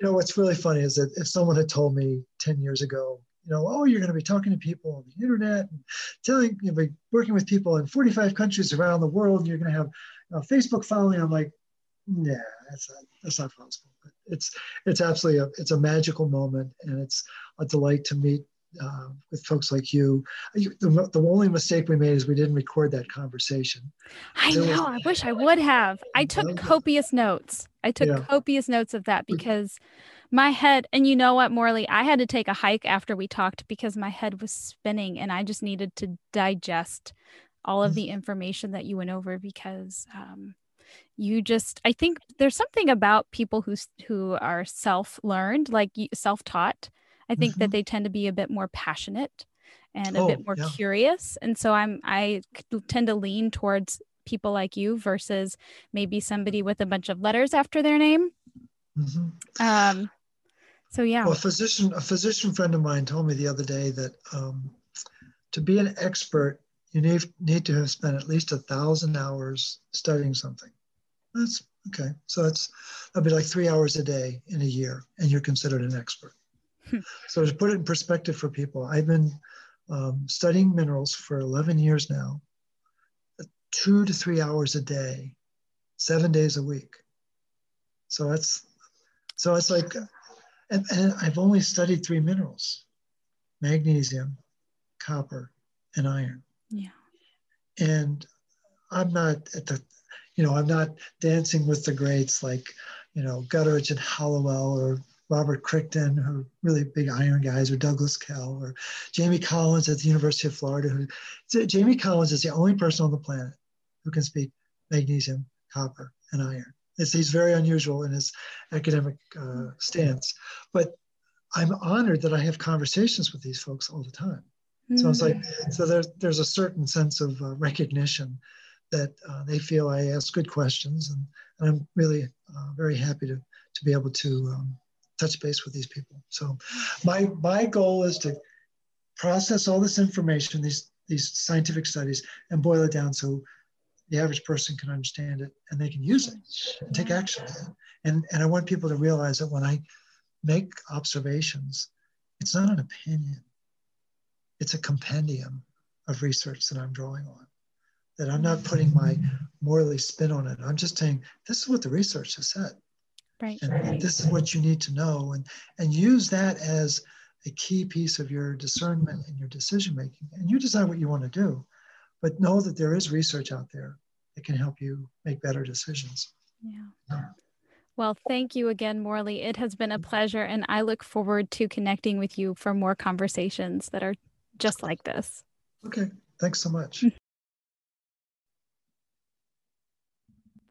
you know, what's really funny is that if someone had told me 10 years ago, you know, oh, you're going to be talking to people on the internet and telling, you know, working with people in 45 countries around the world, and you're going to have a Facebook following. I'm like, yeah, that's not, that's not possible. But it's, it's absolutely a, it's a magical moment, and it's a delight to meet uh, with folks like you. The, the, only mistake we made is we didn't record that conversation. I know. Was, I wish I would have. I took copious notes. I took yeah. copious notes of that because my head, and you know what, Morley, I had to take a hike after we talked because my head was spinning and I just needed to digest all of mm-hmm. the information that you went over because um, you just i think there's something about people who who are self-learned like self-taught I think mm-hmm. that they tend to be a bit more passionate and a oh, bit more yeah. curious. And so I'm I tend to lean towards people like you versus maybe somebody with a bunch of letters after their name. Mm-hmm. Um, so yeah. Well, a physician, a physician friend of mine told me the other day that um, to be an expert, you need need to have spent at least a thousand hours studying something. That's okay. So that's that'd be like three hours a day in a year, and you're considered an expert so to put it in perspective for people, I've been um, studying minerals for 11 years now, two to three hours a day, seven days a week. So that's so it's like, and, and I've only studied three minerals: magnesium, copper, and iron. Yeah. And I'm not at the, you know, I'm not dancing with the greats like, you know, Gutteridge and Halliwell or Robert Crichton, who really big iron guys, or Douglas Kell, or Jamie Collins at the University of Florida. Who, Jamie Collins is the only person on the planet who can speak magnesium, copper, and iron. It's, he's very unusual in his academic uh, stance. But I'm honored that I have conversations with these folks all the time. So it's like, so there's, there's a certain sense of uh, recognition that uh, they feel I ask good questions. And, and I'm really uh, very happy to, to be able to um, touch base with these people. So my my goal is to process all this information, these these scientific studies, and boil it down so the average person can understand it and they can use it and take mm-hmm. action. And and I want people to realize that when I make observations, it's not an opinion. It's a compendium of research that I'm drawing on. That I'm not putting my mm-hmm. Morley spin on it. I'm just saying this is what the research has said. Right. And this is what you need to know and, and use that as a key piece of your discernment and your decision making. And you decide what you want to do, but know that there is research out there that can help you make better decisions. Yeah. yeah. Well, thank you again, Morley. It has been a pleasure, and I look forward to connecting with you for more conversations that are just like this. Okay. Thanks so much.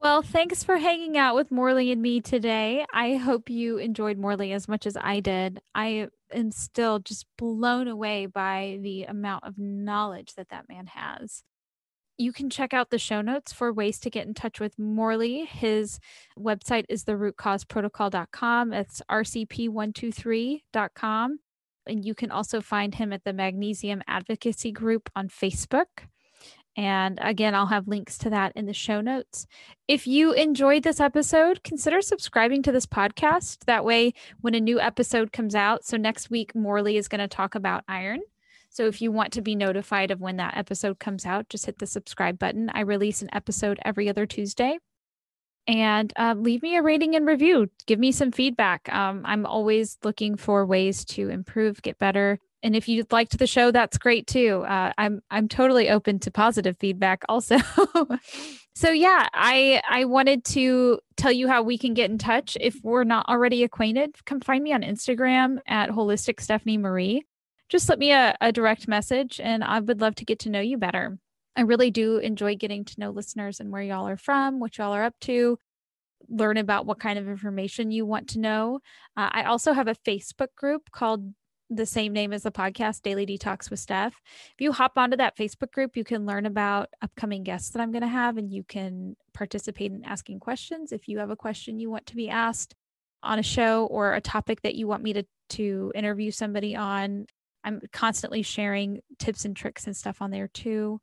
Well, thanks for hanging out with Morley and me today. I hope you enjoyed Morley as much as I did. I am still just blown away by the amount of knowledge that that man has. You can check out the show notes for ways to get in touch with Morley. His website is therootcauseprotocol.com. It's rcp123.com. And you can also find him at the Magnesium Advocacy Group on Facebook. And again, I'll have links to that in the show notes. If you enjoyed this episode, consider subscribing to this podcast. That way, when a new episode comes out, so next week, Morley is going to talk about iron. So if you want to be notified of when that episode comes out, just hit the subscribe button. I release an episode every other Tuesday. And uh, leave me a rating and review. Give me some feedback. Um, I'm always looking for ways to improve, get better and if you liked the show that's great too. Uh, i'm i'm totally open to positive feedback also. So yeah i i wanted to tell you how we can get in touch if we're not already acquainted. Come find me on instagram at holistic stephanie marie. Just let me a, a direct message and i would love to get to know you better. I really do enjoy getting to know listeners and where y'all are from what y'all are up to learn about what kind of information you want to know. Uh, I also have a Facebook group called the same name as the podcast, Daily Detox with Steph. If you hop onto that Facebook group, you can learn about upcoming guests that I'm going to have and you can participate in asking questions. If you have a question you want to be asked on a show or a topic that you want me to, to interview somebody on, I'm constantly sharing tips and tricks and stuff on there too.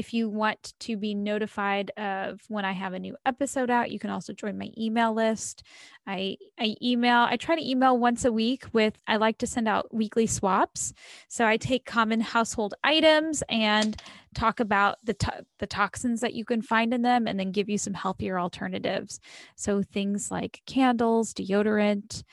If you want to be notified of when I have a new episode out, you can also join my email list. I I email, I try to email once a week with I like to send out weekly swaps. So I take common household items and talk about the to- the toxins that you can find in them and then give you some healthier alternatives. So things like candles, deodorant,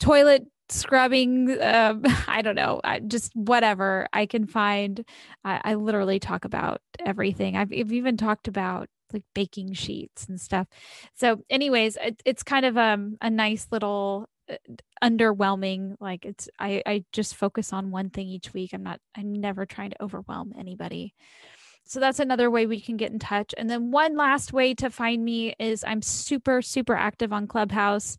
toilet scrubbing um, i don't know I, just whatever i can find. I, I literally talk about everything. I've, even talked about like baking sheets and stuff. So anyways it, it's kind of um, a nice little uh, underwhelming like it's I, I just focus on one thing each week. I'm not i'm never trying to overwhelm anybody. So that's another way we can get in touch. And then one last way to find me is i'm super super active on clubhouse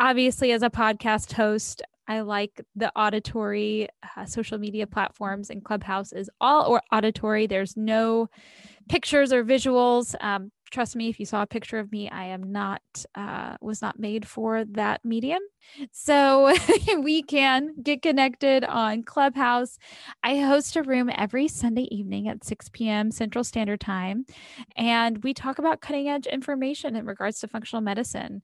obviously as a podcast host i like the auditory uh, social media platforms and clubhouse is all or auditory. There's no pictures or visuals. Um, trust me if you saw a picture of me i am not uh, was not made for that medium. So we can get connected on clubhouse. I host a room every sunday evening at 6 p.m central standard time and we talk about cutting edge information in regards to functional medicine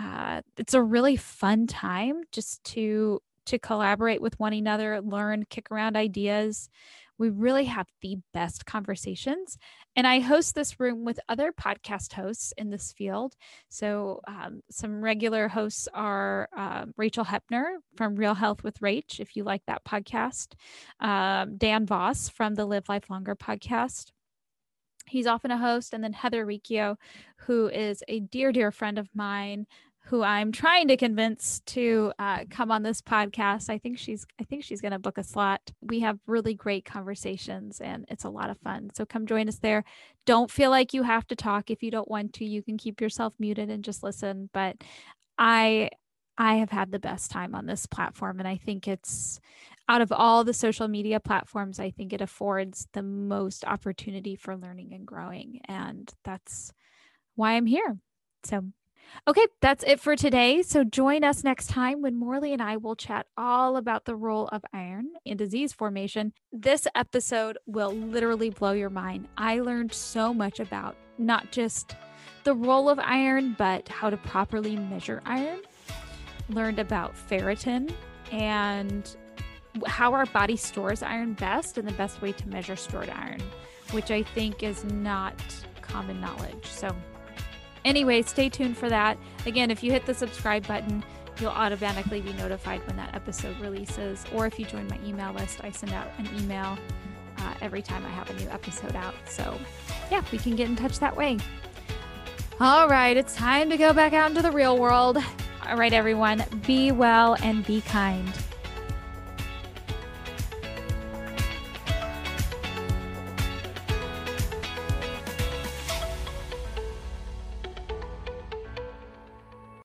uh, it's a really fun time just to to collaborate with one another, learn, kick around ideas. We really have the best conversations. And I host this room with other podcast hosts in this field. So, um, some regular hosts are uh, Rachel Hepner from Real Health with Rach, if you like that podcast, um, Dan Voss from the Live Life Longer podcast. He's often a host, and then Heather Riccio, who is a dear, dear friend of mine who I'm trying to convince to uh, come on this podcast. I think she's I think she's going to book a slot. We have really great conversations and it's a lot of fun. So come join us there. Don't feel like you have to talk if you don't want to. You can keep yourself muted and just listen, but I I have had the best time on this platform and I think it's out of all the social media platforms, I think it affords the most opportunity for learning and growing and that's why I'm here. So Okay, that's it for today. So join us next time when Morley and I will chat all about the role of iron in disease formation. This episode will literally blow your mind. I learned so much about not just the role of iron, but how to properly measure iron. Learned about ferritin and how our body stores iron best and the best way to measure stored iron, which I think is not common knowledge. So Anyway, stay tuned for that. Again, if you hit the subscribe button, you'll automatically be notified when that episode releases. Or if you join my email list, I send out an email uh, every time I have a new episode out. So, yeah, we can get in touch that way. All right, it's time to go back out into the real world. All right, everyone, be well and be kind.